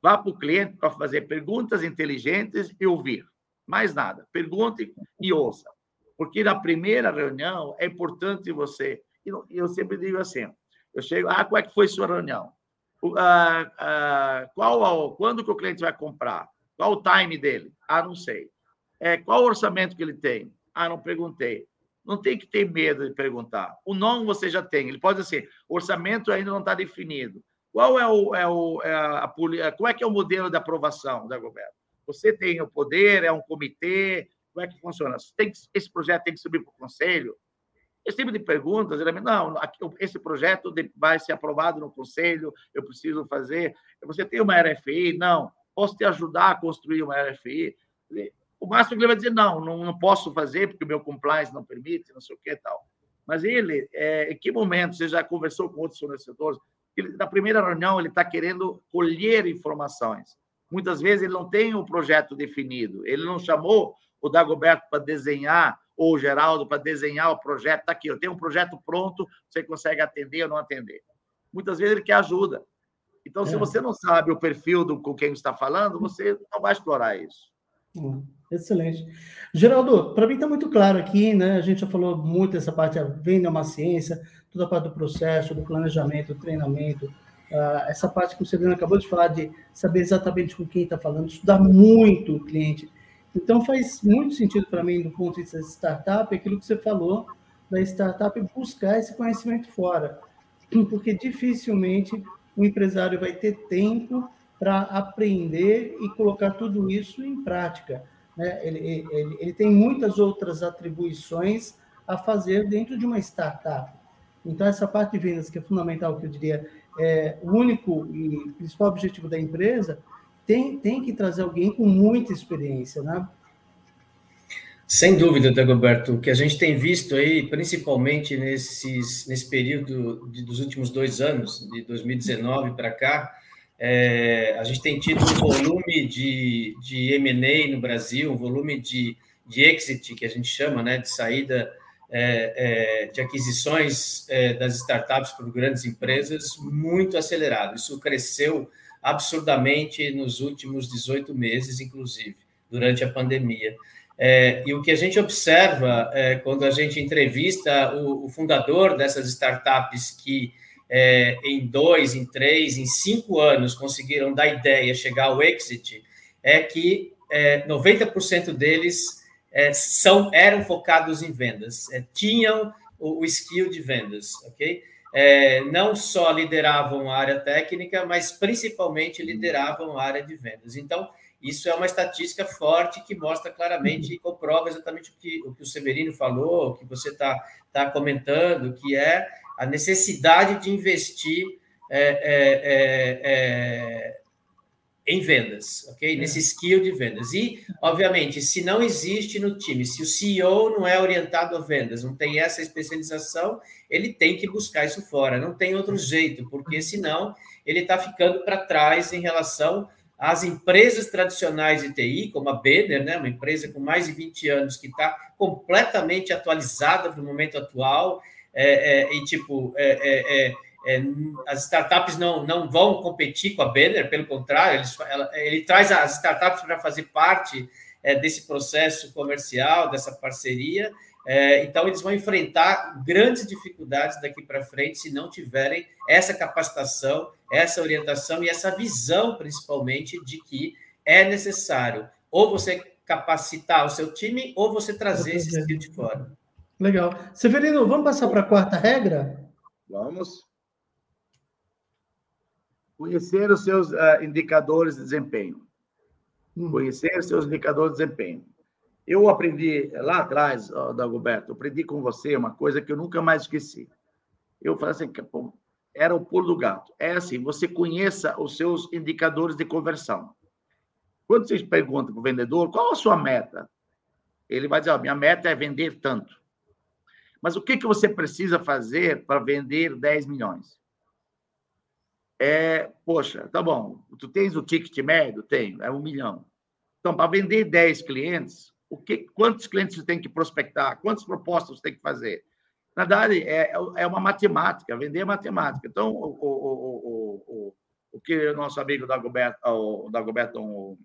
Vá para o cliente para fazer perguntas inteligentes e ouvir. Mais nada. Pergunte e ouça. Porque na primeira reunião é importante você. Eu sempre digo assim: eu chego, ah, qual é que foi sua reunião? Ah, ah, qual, quando que o cliente vai comprar? Qual o time dele? Ah, não sei. É, qual o orçamento que ele tem? Ah, não perguntei. Não tem que ter medo de perguntar. O não você já tem. Ele pode dizer, o orçamento ainda não está definido. Qual é o, é o é a, a, qual é que é o modelo de aprovação da governo? Você tem o poder, é um comitê, como é que funciona? Tem que, esse projeto tem que subir para o conselho? Esse tipo de perguntas, geralmente, não, esse projeto vai ser aprovado no conselho, eu preciso fazer. Você tem uma RFI? Não. Posso te ajudar a construir uma RFI? O máximo que ele vai dizer, não, não, não posso fazer porque o meu compliance não permite, não sei o que e tal. Mas ele, é, em que momento você já conversou com outros fornecedores? Ele, na primeira reunião, ele está querendo colher informações. Muitas vezes ele não tem o um projeto definido, ele não chamou o Dagoberto para desenhar ou o Geraldo para desenhar o projeto. Está aqui, eu tenho um projeto pronto, você consegue atender ou não atender. Muitas vezes ele quer ajuda. Então, é. se você não sabe o perfil do, com quem está falando, você não vai explorar isso. Hum, excelente. Geraldo, para mim está muito claro aqui, né? A gente já falou muito dessa parte, a venda é uma ciência, toda a parte do processo, do planejamento, do treinamento, uh, essa parte que o Severino acabou de falar, de saber exatamente com quem está falando, estudar muito o cliente. Então, faz muito sentido para mim, do ponto de vista de startup, aquilo que você falou da startup buscar esse conhecimento fora, porque dificilmente o empresário vai ter tempo para aprender e colocar tudo isso em prática. Né? Ele, ele, ele tem muitas outras atribuições a fazer dentro de uma startup. Então, essa parte de vendas, que é fundamental, que eu diria, é o único e principal objetivo da empresa, tem, tem que trazer alguém com muita experiência, né? Sem dúvida, Dagoberto, o que a gente tem visto aí, principalmente nesses, nesse período de, dos últimos dois anos, de 2019 para cá, é, a gente tem tido um volume de, de M&A no Brasil, um volume de, de exit, que a gente chama, né, de saída é, é, de aquisições é, das startups por grandes empresas, muito acelerado. Isso cresceu absurdamente nos últimos 18 meses, inclusive, durante a pandemia. É, e o que a gente observa é, quando a gente entrevista o, o fundador dessas startups que é, em dois, em três, em cinco anos conseguiram da ideia chegar ao exit, é que 90% é, deles é, são eram focados em vendas, é, tinham o, o skill de vendas, ok? é, não só lideravam a área técnica, mas principalmente lideravam a área de vendas. Então, isso é uma estatística forte que mostra claramente e comprova exatamente o que, o que o Severino falou, o que você está tá comentando, que é a necessidade de investir é, é, é, é em vendas, ok? É. Nesse skill de vendas. E, obviamente, se não existe no time, se o CEO não é orientado a vendas, não tem essa especialização, ele tem que buscar isso fora. Não tem outro jeito, porque senão ele está ficando para trás em relação às empresas tradicionais de TI, como a Banner, né? uma empresa com mais de 20 anos que está completamente atualizada para o momento atual, é, é, e tipo, é, as startups não, não vão competir com a Banner, pelo contrário, ele, ela, ele traz as startups para fazer parte é, desse processo comercial, dessa parceria. É, então, eles vão enfrentar grandes dificuldades daqui para frente se não tiverem essa capacitação, essa orientação e essa visão, principalmente, de que é necessário ou você capacitar o seu time ou você trazer esse skill de fora. Legal. Severino, vamos passar para a quarta regra? Vamos. Conhecer os seus uh, indicadores de desempenho. Hum. Conhecer os seus indicadores de desempenho. Eu aprendi lá atrás, oh, Dagoberto, aprendi com você uma coisa que eu nunca mais esqueci. Eu falei assim, pô, era o pulo do gato. É assim, você conheça os seus indicadores de conversão. Quando vocês perguntam para o vendedor qual a sua meta, ele vai dizer: oh, minha meta é vender tanto. Mas o que, que você precisa fazer para vender 10 milhões? É, poxa, tá bom, tu tens o ticket médio? Tenho, é um milhão. Então, para vender 10 clientes, o que, quantos clientes você tem que prospectar? Quantas propostas você tem que fazer? Na verdade, é, é uma matemática, vender é matemática. Então, o, o, o, o, o que o nosso amigo Dagoberto, o Dagoberto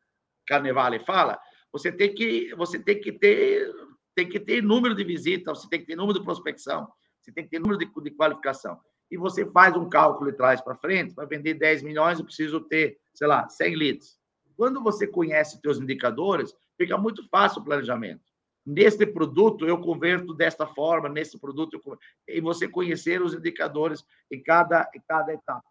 Carnevale fala, você tem que, você tem que ter tem que ter número de visitas, você tem que ter número de prospecção, você tem que ter número de, de qualificação e você faz um cálculo e traz para frente, para vender 10 milhões, eu preciso ter, sei lá, 100 leads. Quando você conhece seus indicadores, fica muito fácil o planejamento. Neste produto, eu converto desta forma, nesse produto, e você conhecer os indicadores em cada, em cada etapa.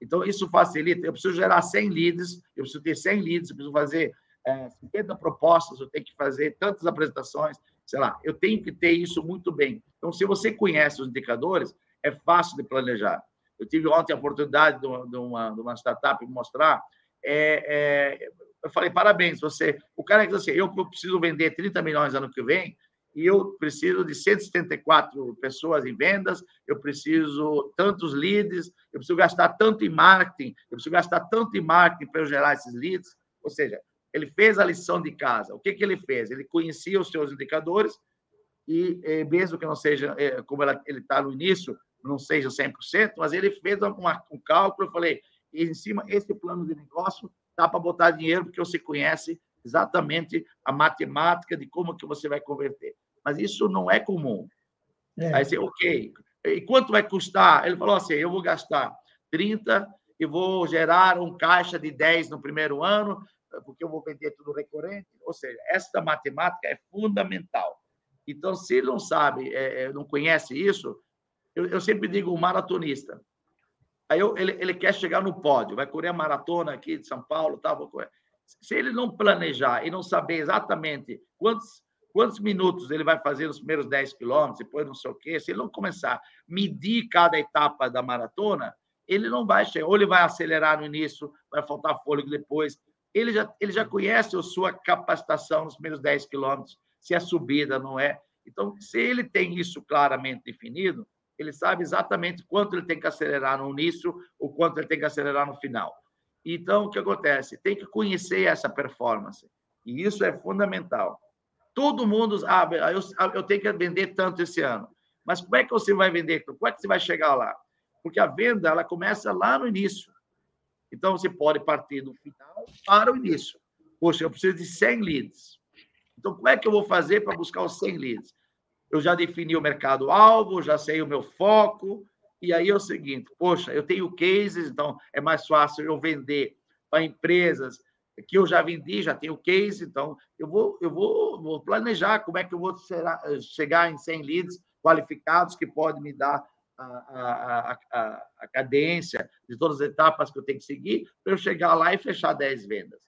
Então, isso facilita. Eu preciso gerar 100 leads, eu preciso ter 100 leads, eu preciso fazer é, 50 propostas, eu tenho que fazer tantas apresentações, sei lá, eu tenho que ter isso muito bem. Então, se você conhece os indicadores, é fácil de planejar. Eu tive ontem a oportunidade de uma, de uma startup mostrar. É, é, eu falei, parabéns, você. O cara diz assim: eu preciso vender 30 milhões ano que vem e eu preciso de 174 pessoas em vendas, eu preciso tantos leads, eu preciso gastar tanto em marketing, eu preciso gastar tanto em marketing para eu gerar esses leads. Ou seja, ele fez a lição de casa. O que, que ele fez? Ele conhecia os seus indicadores e é, mesmo que não seja, é, como ele está no início, não seja 100%, mas ele fez uma, um cálculo, eu falei, em cima, esse plano de negócio dá para botar dinheiro, porque você conhece exatamente a matemática de como que você vai converter. Mas isso não é comum. É. Aí você, ok, e quanto vai custar? Ele falou assim, eu vou gastar 30 e vou gerar um caixa de 10 no primeiro ano, porque eu vou vender tudo recorrente. Ou seja, essa matemática é fundamental. Então, se não sabe, é, é não conhece isso, eu, eu sempre digo um maratonista. Aí eu, ele, ele quer chegar no pódio, vai correr a maratona aqui de São Paulo, tá, vou correr. Se ele não planejar e não saber exatamente quantos, quantos minutos ele vai fazer nos primeiros 10 quilômetros, depois não sei o quê, se ele não começar a medir cada etapa da maratona, ele não vai chegar. Ou ele vai acelerar no início, vai faltar fôlego depois. Ele já, ele já conhece a sua capacitação nos primeiros 10 quilômetros, se é subida, não é. Então, se ele tem isso claramente definido, ele sabe exatamente quanto ele tem que acelerar no início ou quanto ele tem que acelerar no final. Então, o que acontece? Tem que conhecer essa performance. E isso é fundamental. Todo mundo, ah, eu, eu tenho que vender tanto esse ano. Mas como é que você vai vender? Como é que você vai chegar lá? Porque a venda ela começa lá no início. Então, você pode partir do final para o início. Poxa, eu preciso de 100 leads. Então, como é que eu vou fazer para buscar os 100 leads? Eu já defini o mercado-alvo, já sei o meu foco, e aí é o seguinte: poxa, eu tenho cases, então é mais fácil eu vender para empresas que eu já vendi, já tenho case, então eu vou, eu vou, vou planejar como é que eu vou chegar em 100 leads qualificados que podem me dar a, a, a, a, cadência de todas as etapas que eu tenho que seguir para eu chegar lá e fechar 10 vendas.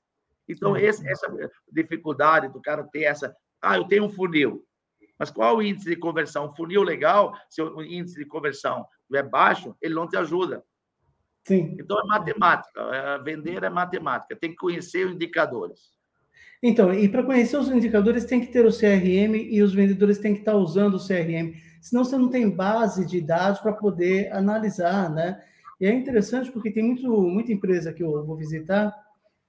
Então, esse, essa dificuldade do cara ter essa. Ah, eu tenho um funil. Mas qual o índice de conversão? Funil legal, se o índice de conversão é baixo, ele não te ajuda. Sim. Então é matemática. É, vender é matemática. Tem que conhecer os indicadores. Então, e para conhecer os indicadores tem que ter o CRM e os vendedores têm que estar usando o CRM. Senão você não tem base de dados para poder analisar, né? E é interessante porque tem muito, muita empresa que eu vou visitar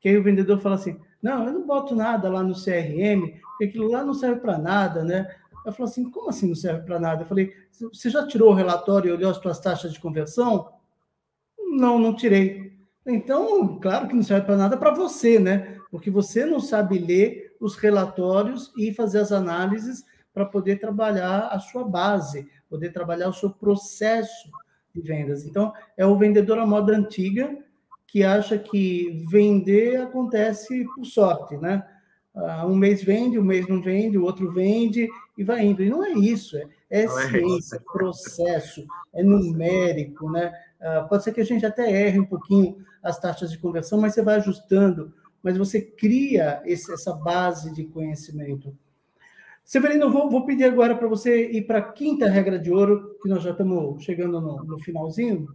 que aí o vendedor fala assim: não, eu não boto nada lá no CRM, porque aquilo lá não serve para nada, né? Ela falou assim: como assim não serve para nada? Eu falei: você já tirou o relatório e olhou as suas taxas de conversão? Não, não tirei. Então, claro que não serve para nada para você, né? Porque você não sabe ler os relatórios e fazer as análises para poder trabalhar a sua base, poder trabalhar o seu processo de vendas. Então, é o vendedor à moda antiga que acha que vender acontece por sorte, né? Uh, um mês vende, um mês não vende, o outro vende e vai indo. E não é isso, é, é, é ciência, é processo, é numérico, né? Uh, pode ser que a gente até erre um pouquinho as taxas de conversão, mas você vai ajustando, mas você cria esse, essa base de conhecimento. Severino, vou, vou pedir agora para você ir para a quinta regra de ouro, que nós já estamos chegando no, no finalzinho.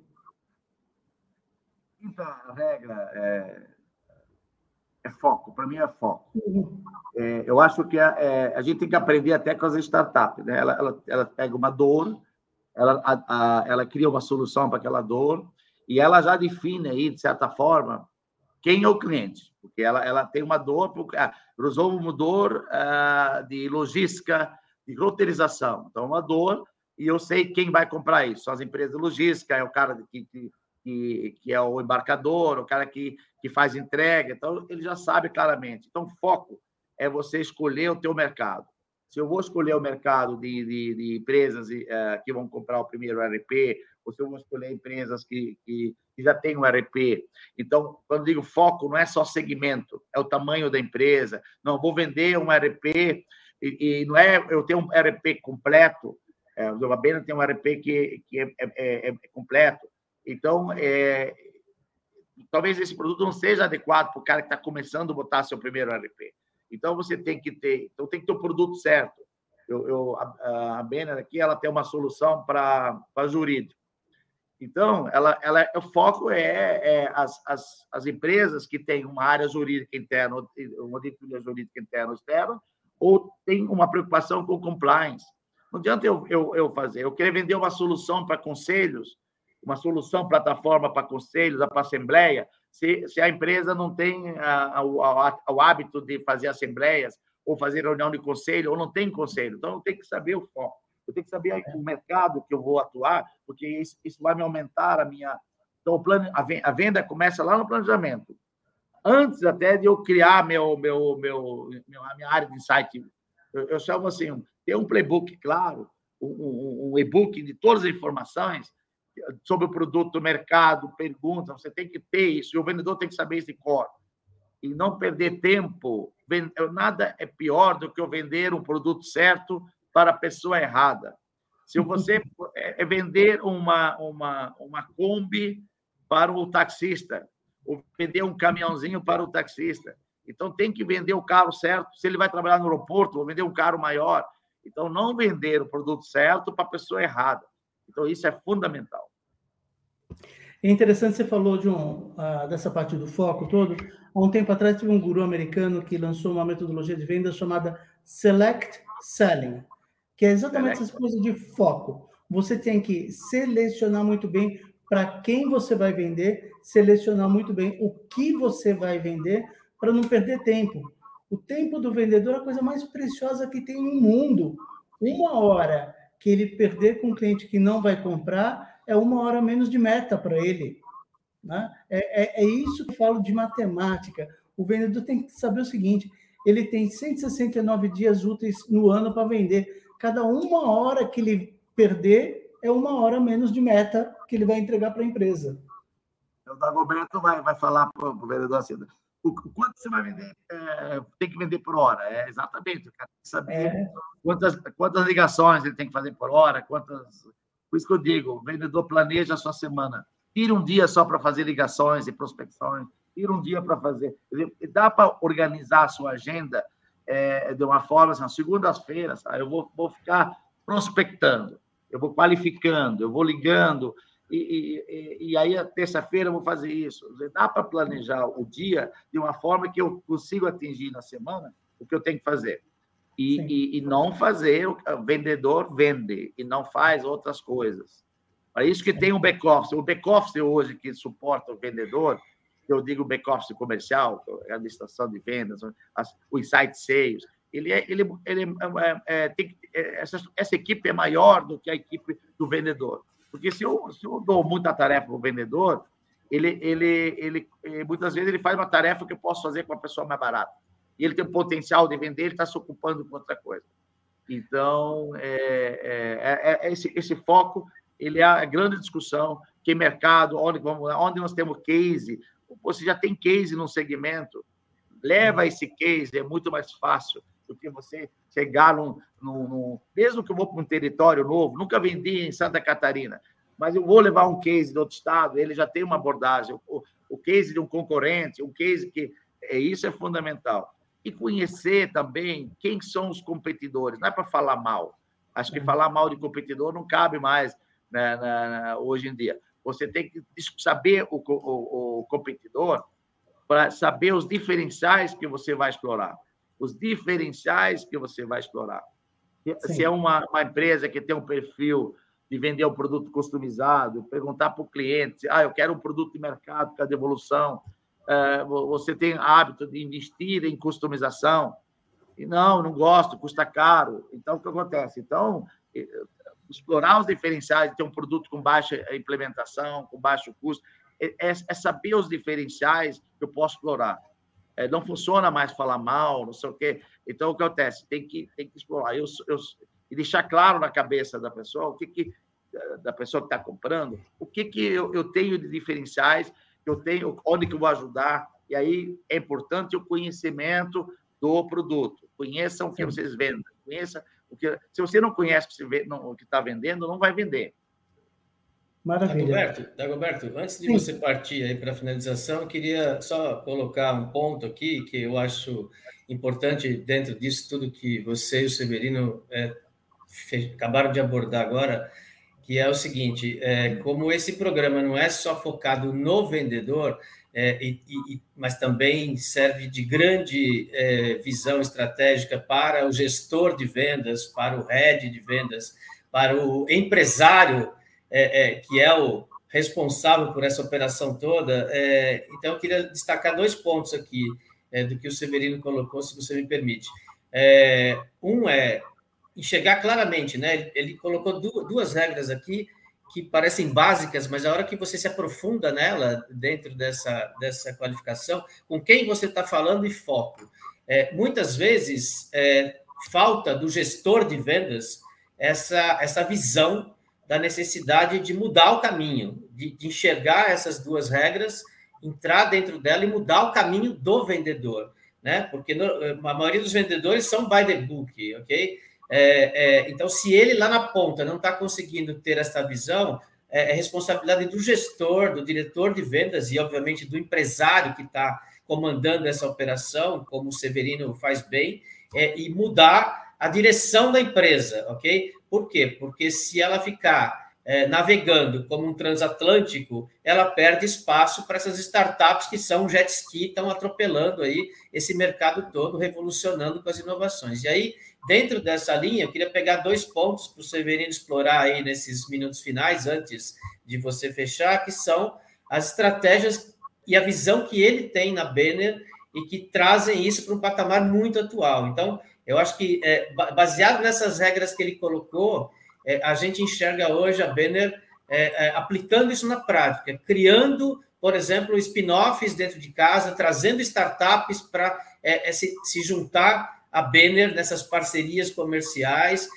Quinta regra é é foco, para mim é foco. Uhum. É, eu acho que a, é, a, gente tem que aprender até com as startups. Né? Ela, ela, ela pega uma dor, ela, a, a, ela cria uma solução para aquela dor e ela já define aí, de certa forma, quem é o cliente. Porque ela, ela tem uma dor, porque, ah, usou uma dor ah, de logística, de roteirização. Então, uma dor e eu sei quem vai comprar isso. São as empresas de logística, é o cara que, que que, que é o embarcador, o cara que, que faz entrega. Então, ele já sabe claramente. Então, foco é você escolher o teu mercado. Se eu vou escolher o mercado de, de, de empresas uh, que vão comprar o primeiro RP, ou se eu vou escolher empresas que, que, que já têm um RP. Então, quando digo foco, não é só segmento, é o tamanho da empresa. Não, vou vender um RP e, e não é eu tenho um RP completo. É, o Abena tem um RP que, que é, é, é, é completo. Então, é, talvez esse produto não seja adequado para o cara que está começando a botar seu primeiro RP. Então, você tem que ter, então tem que ter o produto certo. Eu, eu a, a Benner aqui, ela tem uma solução para jurídico. Então, ela, ela, o foco é, é as, as, as empresas que têm uma área jurídica interna, uma auditoria jurídica interna ou externa, ou tem uma preocupação com compliance. Não adianta eu, eu, eu fazer, eu querer vender uma solução para conselhos, uma solução, plataforma para conselhos, para assembleia, se, se a empresa não tem a, a, a, o hábito de fazer assembleias ou fazer reunião de conselho, ou não tem conselho. Então, eu tenho que saber o foco. Eu tenho que saber o mercado que eu vou atuar, porque isso, isso vai me aumentar a minha. Então, o plano, a venda começa lá no planejamento. Antes até de eu criar meu, meu, meu, a minha área de insight, eu, eu chamo assim, ter um playbook claro, um, um, um e-book de todas as informações sobre o produto, mercado, perguntas, você tem que ter isso, e o vendedor tem que saber isso de cor. E não perder tempo. Nada é pior do que eu vender um produto certo para a pessoa errada. Se você (laughs) é, é vender uma, uma, uma Kombi para o taxista, ou vender um caminhãozinho para o taxista. Então, tem que vender o carro certo. Se ele vai trabalhar no aeroporto, vou vender um carro maior. Então, não vender o produto certo para a pessoa errada. Então, isso é fundamental. É interessante, você falou de um, uh, dessa parte do foco todo. Há um tempo atrás, teve um guru americano que lançou uma metodologia de venda chamada Select Selling que é exatamente essa coisa de foco. Você tem que selecionar muito bem para quem você vai vender, selecionar muito bem o que você vai vender para não perder tempo. O tempo do vendedor é a coisa mais preciosa que tem no mundo. Uma hora que ele perder com um cliente que não vai comprar é uma hora menos de meta para ele. Né? É, é, é isso que eu falo de matemática. O vendedor tem que saber o seguinte: ele tem 169 dias úteis no ano para vender cada uma hora que ele perder é uma hora menos de meta que ele vai entregar para a empresa. O Dagoberto vai, vai falar para o vereador assim, o quanto você vai vender, é, tem que vender por hora. É exatamente, o cara tem que saber é. quantas, quantas ligações ele tem que fazer por hora, quantas. Por isso que eu digo, o vendedor planeja a sua semana. Tira um dia só para fazer ligações e prospecções, tira um dia para fazer. Dá para organizar a sua agenda é, de uma forma assim, segundas-feiras, eu vou, vou ficar prospectando, eu vou qualificando, eu vou ligando, e, e, e aí a terça-feira vou fazer isso. Dá para planejar o dia de uma forma que eu consigo atingir na semana o que eu tenho que fazer. E, e, e, não fazer, o vendedor vende e não faz outras coisas. É isso que tem o back-office. O back-office hoje que suporta o vendedor, eu digo back-office comercial, é a administração de vendas, as, o insight sales, ele é, ele, ele é, é, tem, é, essa, essa equipe é maior do que a equipe do vendedor. Porque se eu, se eu dou muita tarefa para o vendedor, ele, ele, ele, eh, muitas vezes ele faz uma tarefa que eu posso fazer com uma pessoa mais barata. E ele tem o potencial de vender, ele está se ocupando com outra coisa. Então, é, é, é, esse, esse foco ele é a grande discussão, que mercado, onde, onde nós temos case, você já tem case no segmento, leva uhum. esse case, é muito mais fácil do que você chegar num, num, num mesmo que eu vou para um território novo, nunca vendi em Santa Catarina, mas eu vou levar um case de outro estado, ele já tem uma abordagem, o, o case de um concorrente, um case que é isso é fundamental. E conhecer também quem são os competidores, não é para falar mal. Acho que uhum. falar mal de competidor não cabe mais né, na, na, hoje em dia. Você tem que saber o, o, o competidor para saber os diferenciais que você vai explorar. Os diferenciais que você vai explorar. Sim. Se é uma, uma empresa que tem um perfil de vender um produto customizado, perguntar para o cliente, ah, eu quero um produto de mercado com a devolução, é, você tem hábito de investir em customização? E não, não gosto, custa caro. Então, o que acontece? Então, explorar os diferenciais, ter um produto com baixa implementação, com baixo custo, é, é, é saber os diferenciais que eu posso explorar. É, não funciona mais falar mal, não sei o quê. Então, o que acontece? Tem que, tem que explorar. Eu, eu, e deixar claro na cabeça da pessoa, o que, que da pessoa que está comprando, o que, que eu, eu tenho de diferenciais, eu tenho, onde que eu vou ajudar. E aí é importante o conhecimento do produto. Conheçam o que vocês vendem, conheça porque se você não conhece o que está vendendo, não vai vender. Maravilha. Dagoberto, Dagoberto antes de Sim. você partir aí para a finalização, eu queria só colocar um ponto aqui que eu acho importante dentro disso tudo que você e o Severino é, acabaram de abordar agora, que é o seguinte: é, como esse programa não é só focado no vendedor, é, e, e, mas também serve de grande é, visão estratégica para o gestor de vendas, para o head de vendas, para o empresário, é, é que é o responsável por essa operação toda. É, então, eu queria destacar dois pontos aqui é, do que o Severino colocou, se você me permite. É, um é enxergar claramente, né? Ele colocou duas regras aqui que parecem básicas, mas a hora que você se aprofunda nela, dentro dessa, dessa qualificação, com quem você está falando e foco. É, muitas vezes, é, falta do gestor de vendas essa, essa visão da necessidade de mudar o caminho, de, de enxergar essas duas regras, entrar dentro dela e mudar o caminho do vendedor, né? Porque no, a maioria dos vendedores são by the book, ok? É, é, então, se ele lá na ponta não está conseguindo ter essa visão, é, é, responsabilidade do gestor, do diretor de vendas e, obviamente, do empresário que está comandando essa operação, como o Severino faz bem, é, e mudar a direção da empresa, ok? Por quê? Porque se ela ficar é, navegando como um transatlântico, ela perde espaço para essas startups que são jet ski, estão atropelando aí esse mercado todo, revolucionando com as inovações. E aí, dentro dessa linha, eu queria pegar dois pontos para o Severino explorar aí nesses minutos finais, antes de você fechar, que são as estratégias e a visão que ele tem na Banner e que trazem isso para um patamar muito atual. Então, eu acho que, é, baseado nessas regras que ele colocou, é, a gente enxerga hoje a Banner é, é aplicando isso na prática, criando, por exemplo, spin-offs dentro de casa, trazendo startups para é, é, se, se juntar a Benner nessas parcerias comerciais,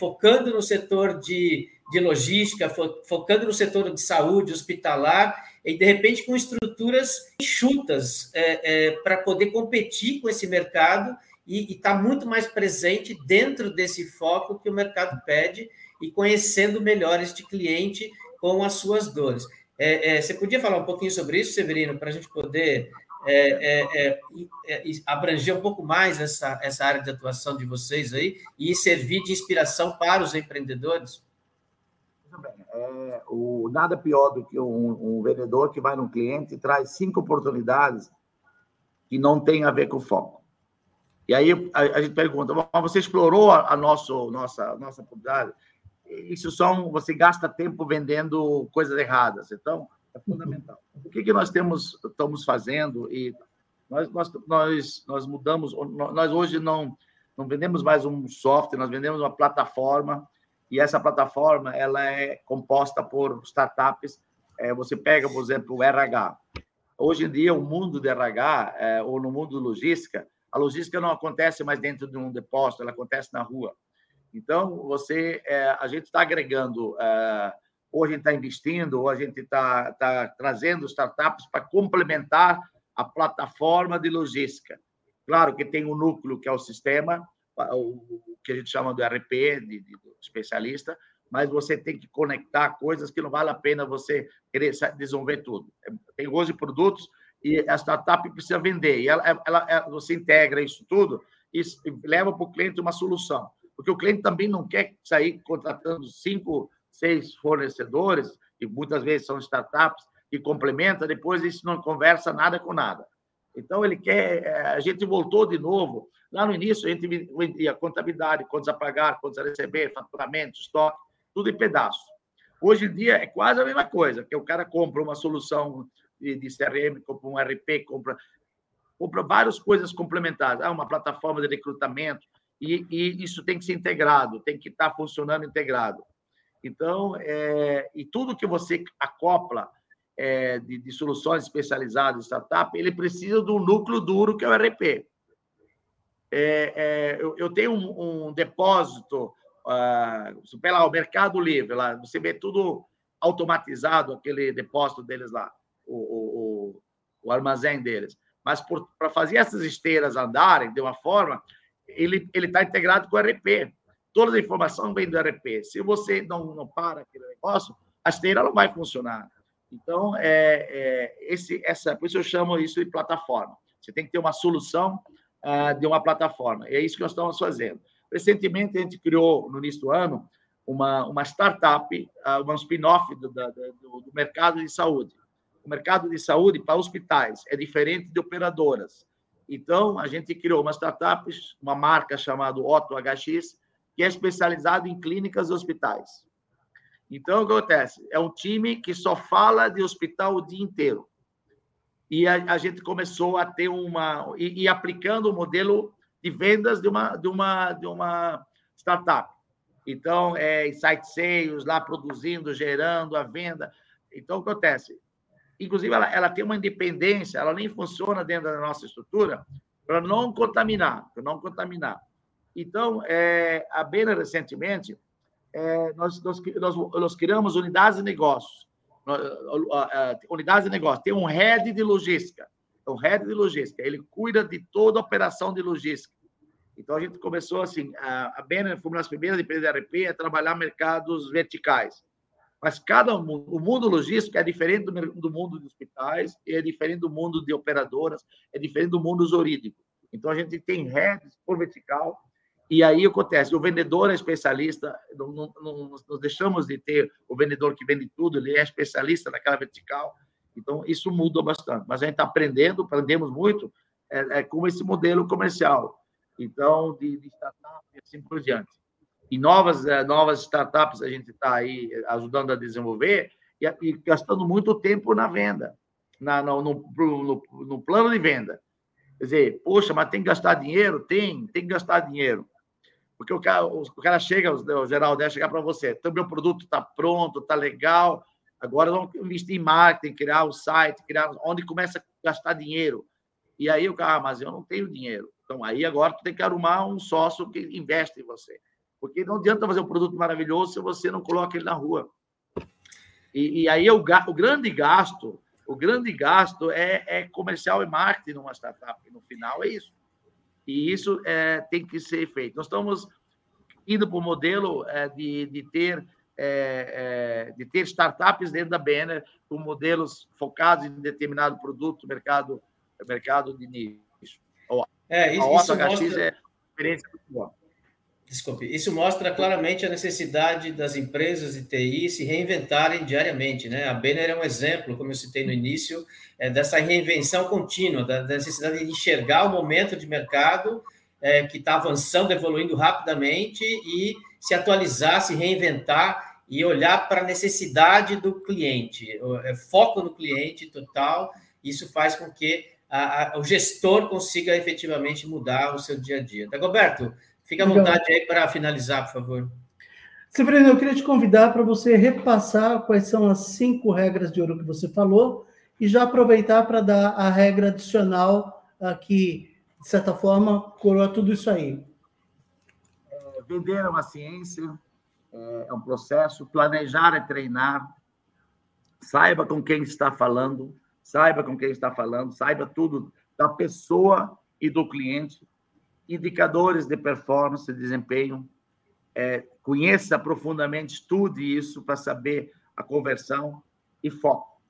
focando no setor de, de logística, fo, focando no setor de saúde, hospitalar, e de repente com estruturas enxutas para poder competir com esse mercado e estar tá muito mais presente dentro desse foco que o mercado pede e conhecendo melhor este cliente com as suas dores. É, é, você podia falar um pouquinho sobre isso, Severino, para a gente poder é, é, é, é abranger um pouco mais essa, essa área de atuação de vocês aí e servir de inspiração para os empreendedores? É, o, nada pior do que um, um, vendedor que vai no cliente e traz cinco oportunidades que não tem a ver com foco. E aí a, a gente pergunta: você explorou a, a nosso, nossa, nossa oportunidade? Isso são, você gasta tempo vendendo coisas erradas. Então, é fundamental. O que, que nós temos, estamos fazendo e nós, nós, nós, nós mudamos, nós hoje não, não vendemos mais um software, nós vendemos uma plataforma e essa plataforma ela é composta por startups. É, você pega, por exemplo, o RH. Hoje em dia, o mundo do RH, é, ou no mundo de logística, a logística não acontece mais dentro de um depósito, ela acontece na rua. Então, você, é, a gente está agregando é, ou a gente está investindo, ou a gente está tá trazendo startups para complementar a plataforma de logística. Claro que tem o um núcleo, que é o sistema, o que a gente chama do RP, de, de, especialista, mas você tem que conectar coisas que não vale a pena você querer desenvolver tudo. Tem hoje produtos e a startup precisa vender, e ela, ela, ela você integra isso tudo e leva para o cliente uma solução. Porque o cliente também não quer sair contratando cinco seis fornecedores, e muitas vezes são startups, que complementa, depois isso não conversa nada com nada. Então, ele quer. Eh, a gente voltou de novo. Lá no início, a gente vendia contabilidade, contas a pagar, contas a receber, faturamento, estoque, tudo em pedaços. Hoje em dia, é quase a mesma coisa, que o cara compra uma solução de, CRM, compra um RP, compra, compra várias coisas complementares. Ah, uma plataforma de recrutamento, e, e isso tem que ser integrado, tem que estar funcionando integrado. Então, é, e tudo que você acopla é, de, de, soluções especializadas, startup, ele precisa do núcleo duro que é o RP. É, é, eu, eu, tenho um, um depósito, uh, pela o Mercado Livre, lá, você vê tudo automatizado, aquele depósito deles lá, o, o, o armazém deles. Mas para fazer essas esteiras andarem de uma forma, ele está integrado com o RP. Toda a informação vem do RP. Se você não, não para aquele negócio, a esteira não vai funcionar. Então, é, é, esse, essa, por isso eu chamo isso de plataforma. Você tem que ter uma solução uh, de uma plataforma. E é isso que nós estamos fazendo. Recentemente, a gente criou, no início do ano, uma, uma startup, uh, um spin-off do, do, do, mercado de saúde. O mercado de saúde para hospitais é diferente de operadoras. Então, a gente criou uma startup, uma marca chamada Otto HX, que é especializado em clínicas e hospitais. Então, o que acontece? É um time que só fala de hospital o dia inteiro. E a, a gente começou a ter uma. E, e aplicando o modelo de vendas de uma, de uma, de uma startup. Então, é site sales, lá produzindo, gerando a venda. Então, o que acontece? Inclusive, ela, ela tem uma independência, ela nem funciona dentro da nossa estrutura para não contaminar, para não contaminar. Então, é, a Bena, recentemente, é, nós, nós, nós, nós, criamos unidades de negócios. Unidades de negócio. Tem um head de logística. Um head de logística. Ele cuida de toda a operação de logística. Então, a gente começou assim, a, a Banner foi uma das primeiras empresas de RP a trabalhar mercados verticais. Mas cada mundo, o mundo logístico é diferente do, do mundo de hospitais, é diferente do mundo de operadoras, é diferente do mundo jurídico. Então, a gente tem redes por vertical, e aí acontece, o vendedor é especialista, não, não, não, nós deixamos de ter o vendedor que vende tudo, ele é especialista naquela vertical, então isso muda bastante. Mas a gente está aprendendo, aprendemos muito é, é, com esse modelo comercial então de, de startup e assim por diante. E novas, eh, novas startups a gente está aí ajudando a desenvolver e, e, gastando muito tempo na venda, na, no, no, no, no plano de venda. Quer dizer, poxa, mas tem que gastar dinheiro? Tem, tem que gastar dinheiro. Porque o cara, o cara chega, o Geraldo, é chegar para você, então meu produto está pronto, está legal, agora vamos investir em marketing, criar o um site, criar onde começa a gastar dinheiro. E aí o cara, ah, mas eu não tenho dinheiro. Então, aí agora tu tem que arrumar um sócio que investe em você. Porque não adianta fazer um produto maravilhoso se você não coloca ele na rua. E, e aí o, o, grande gasto, o grande gasto é, é, comercial e marketing numa startup. No final é isso. E isso é, tem que ser feito. Nós estamos indo para o modelo é, de, de ter é, é, de ter startups dentro da Banner com modelos focados em determinado produto, mercado, mercado de nicho. É, isso, a isso mostra... é experiência muito boa. Desculpe, isso mostra claramente a necessidade das empresas de TI se reinventarem diariamente, né? A Banner é um exemplo, como eu citei no início, é, dessa reinvenção contínua, da, necessidade de enxergar o momento de mercado é, que está avançando, evoluindo rapidamente e se atualizar, se reinventar e olhar para a necessidade do cliente, é, foco no cliente total. Isso faz com que a, a, o gestor consiga efetivamente mudar o seu dia a dia. Dagoberto, fica à vontade aí para finalizar, por favor. Severino, eu queria te convidar para você repassar quais são as cinco regras de ouro que você falou e já aproveitar para dar a regra adicional que, de certa forma, coroa tudo isso aí. É, vender é uma ciência, é, é um processo, planejar é treinar, saiba com quem está falando, saiba com quem está falando, saiba tudo da pessoa e do cliente, indicadores de performance, de desempenho, é, conheça profundamente, estude isso para saber a conversão e foco.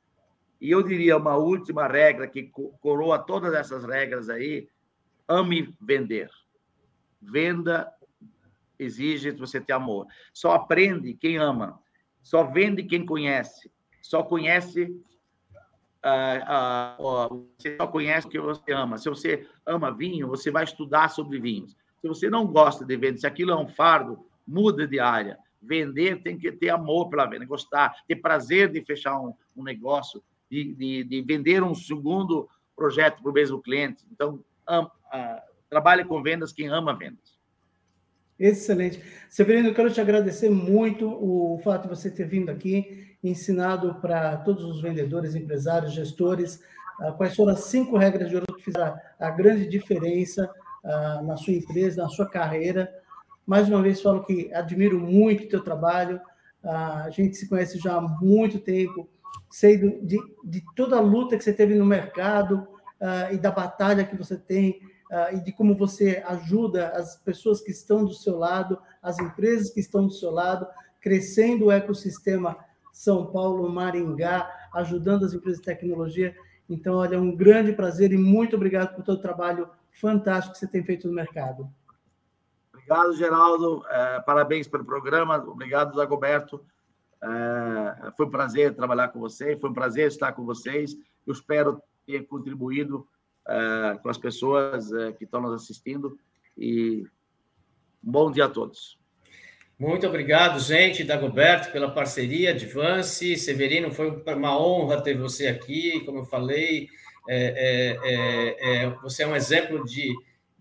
E eu diria uma última regra que coroa todas essas regras aí: ame vender. Venda exige você ter amor. Só aprende quem ama. Só vende quem conhece. Só conhece ah, você só conhece o que você ama. Se você ama vinho, você vai estudar sobre vinhos. Se você não gosta de vender, se aquilo é um fardo, muda de área. Vender tem que ter amor pela venda, gostar, ter prazer de fechar um, um negócio, de, de, de, vender um segundo projeto para o mesmo cliente. Então, ama, ah, trabalhe com vendas quem ama vendas. Excelente. Severino, eu quero te agradecer muito o fato de você ter vindo aqui ensinado para todos os vendedores, empresários, gestores, uh, quais foram as cinco regras de ouro que fizeram a, grande diferença uh, na sua empresa, na sua carreira. Mais uma vez, falo que admiro muito o teu trabalho, uh, a gente se conhece já há muito tempo, sei de, de, toda a luta que você teve no mercado e da batalha que você tem e de como você ajuda as pessoas que estão do seu lado, as empresas que estão do seu lado, crescendo o ecossistema são Paulo, Maringá, ajudando as empresas de tecnologia. Então, olha, é um grande prazer e muito obrigado por todo o trabalho fantástico que você tem feito no mercado. Obrigado, Geraldo. É, parabéns pelo programa. Obrigado, Zagoberto. É, foi um prazer trabalhar com você, foi um prazer estar com vocês. Eu espero ter contribuído é, com as pessoas é, que estão nos assistindo. E bom dia a todos. Muito obrigado, gente, Dagoberto, pela parceria, Advance. Severino, foi uma honra ter você aqui. Como eu falei, é, é, é, é, você é um exemplo de,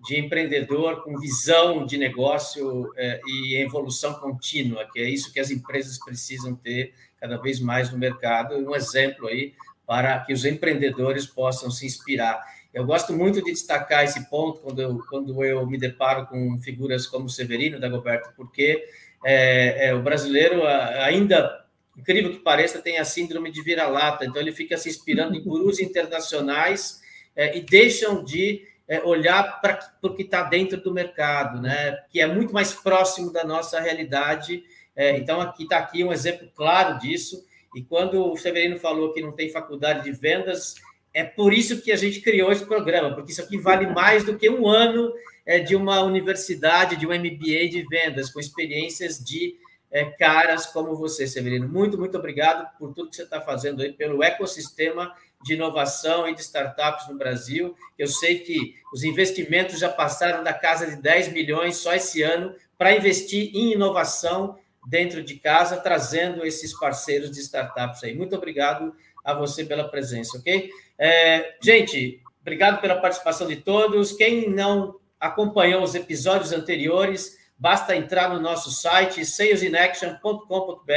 de empreendedor com visão de negócio e evolução contínua, que é isso que as empresas precisam ter cada vez mais no mercado. Um exemplo aí para que os empreendedores possam se inspirar. Eu gosto muito de destacar esse ponto quando eu, quando eu me deparo com figuras como o Severino da Goberto, porque é, é, o brasileiro ainda, incrível que pareça, tem a síndrome de vira-lata, então ele fica se inspirando em gurus (laughs) internacionais é, e deixam de é, olhar para o que está dentro do mercado, né? que é muito mais próximo da nossa realidade. É, então, aqui está aqui um exemplo claro disso. E quando o Severino falou que não tem faculdade de vendas, é por isso que a gente criou esse programa, porque isso aqui vale mais do que um ano é, de uma universidade, de um MBA de vendas, com experiências de é, caras como você, Severino. Muito, muito obrigado por tudo que você está fazendo aí, pelo ecossistema de inovação e de startups no Brasil. Eu sei que os investimentos já passaram da casa de 10 milhões só esse ano para investir em inovação dentro de casa, trazendo esses parceiros de startups aí. Muito obrigado a você pela presença, ok? É, gente, obrigado pela participação de todos. Quem não acompanhou os episódios anteriores, basta entrar no nosso site, salesinaction.com.br,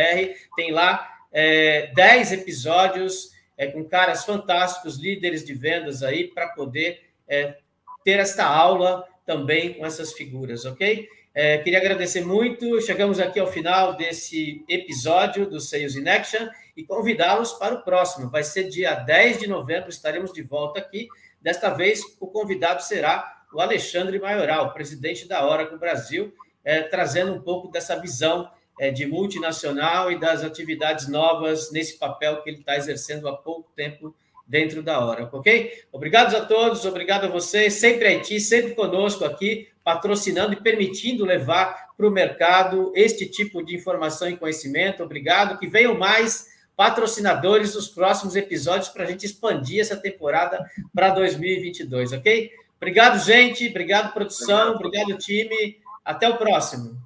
tem lá é, 10 episódios é, com caras fantásticos, líderes de vendas aí, para poder é, ter esta aula também com essas figuras, ok? É, queria agradecer muito. Chegamos aqui ao final desse episódio do Sales in Action e convidá-los para o próximo. Vai ser dia 10 de novembro, estaremos de volta aqui. Desta vez, o convidado será o Alexandre Maioral, presidente da Oracle Brasil, é, trazendo um pouco dessa visão é, de multinacional e das atividades novas nesse papel que ele está exercendo há pouco tempo dentro da hora, ok? Obrigado a todos, obrigado a vocês, sempre Haiti, sempre conosco aqui, patrocinando e permitindo levar para o mercado este tipo de informação e conhecimento. Obrigado, que venham mais patrocinadores nos próximos episódios para a gente expandir essa temporada para 2022, ok? Obrigado, gente, obrigado, produção, obrigado, time. Até o próximo.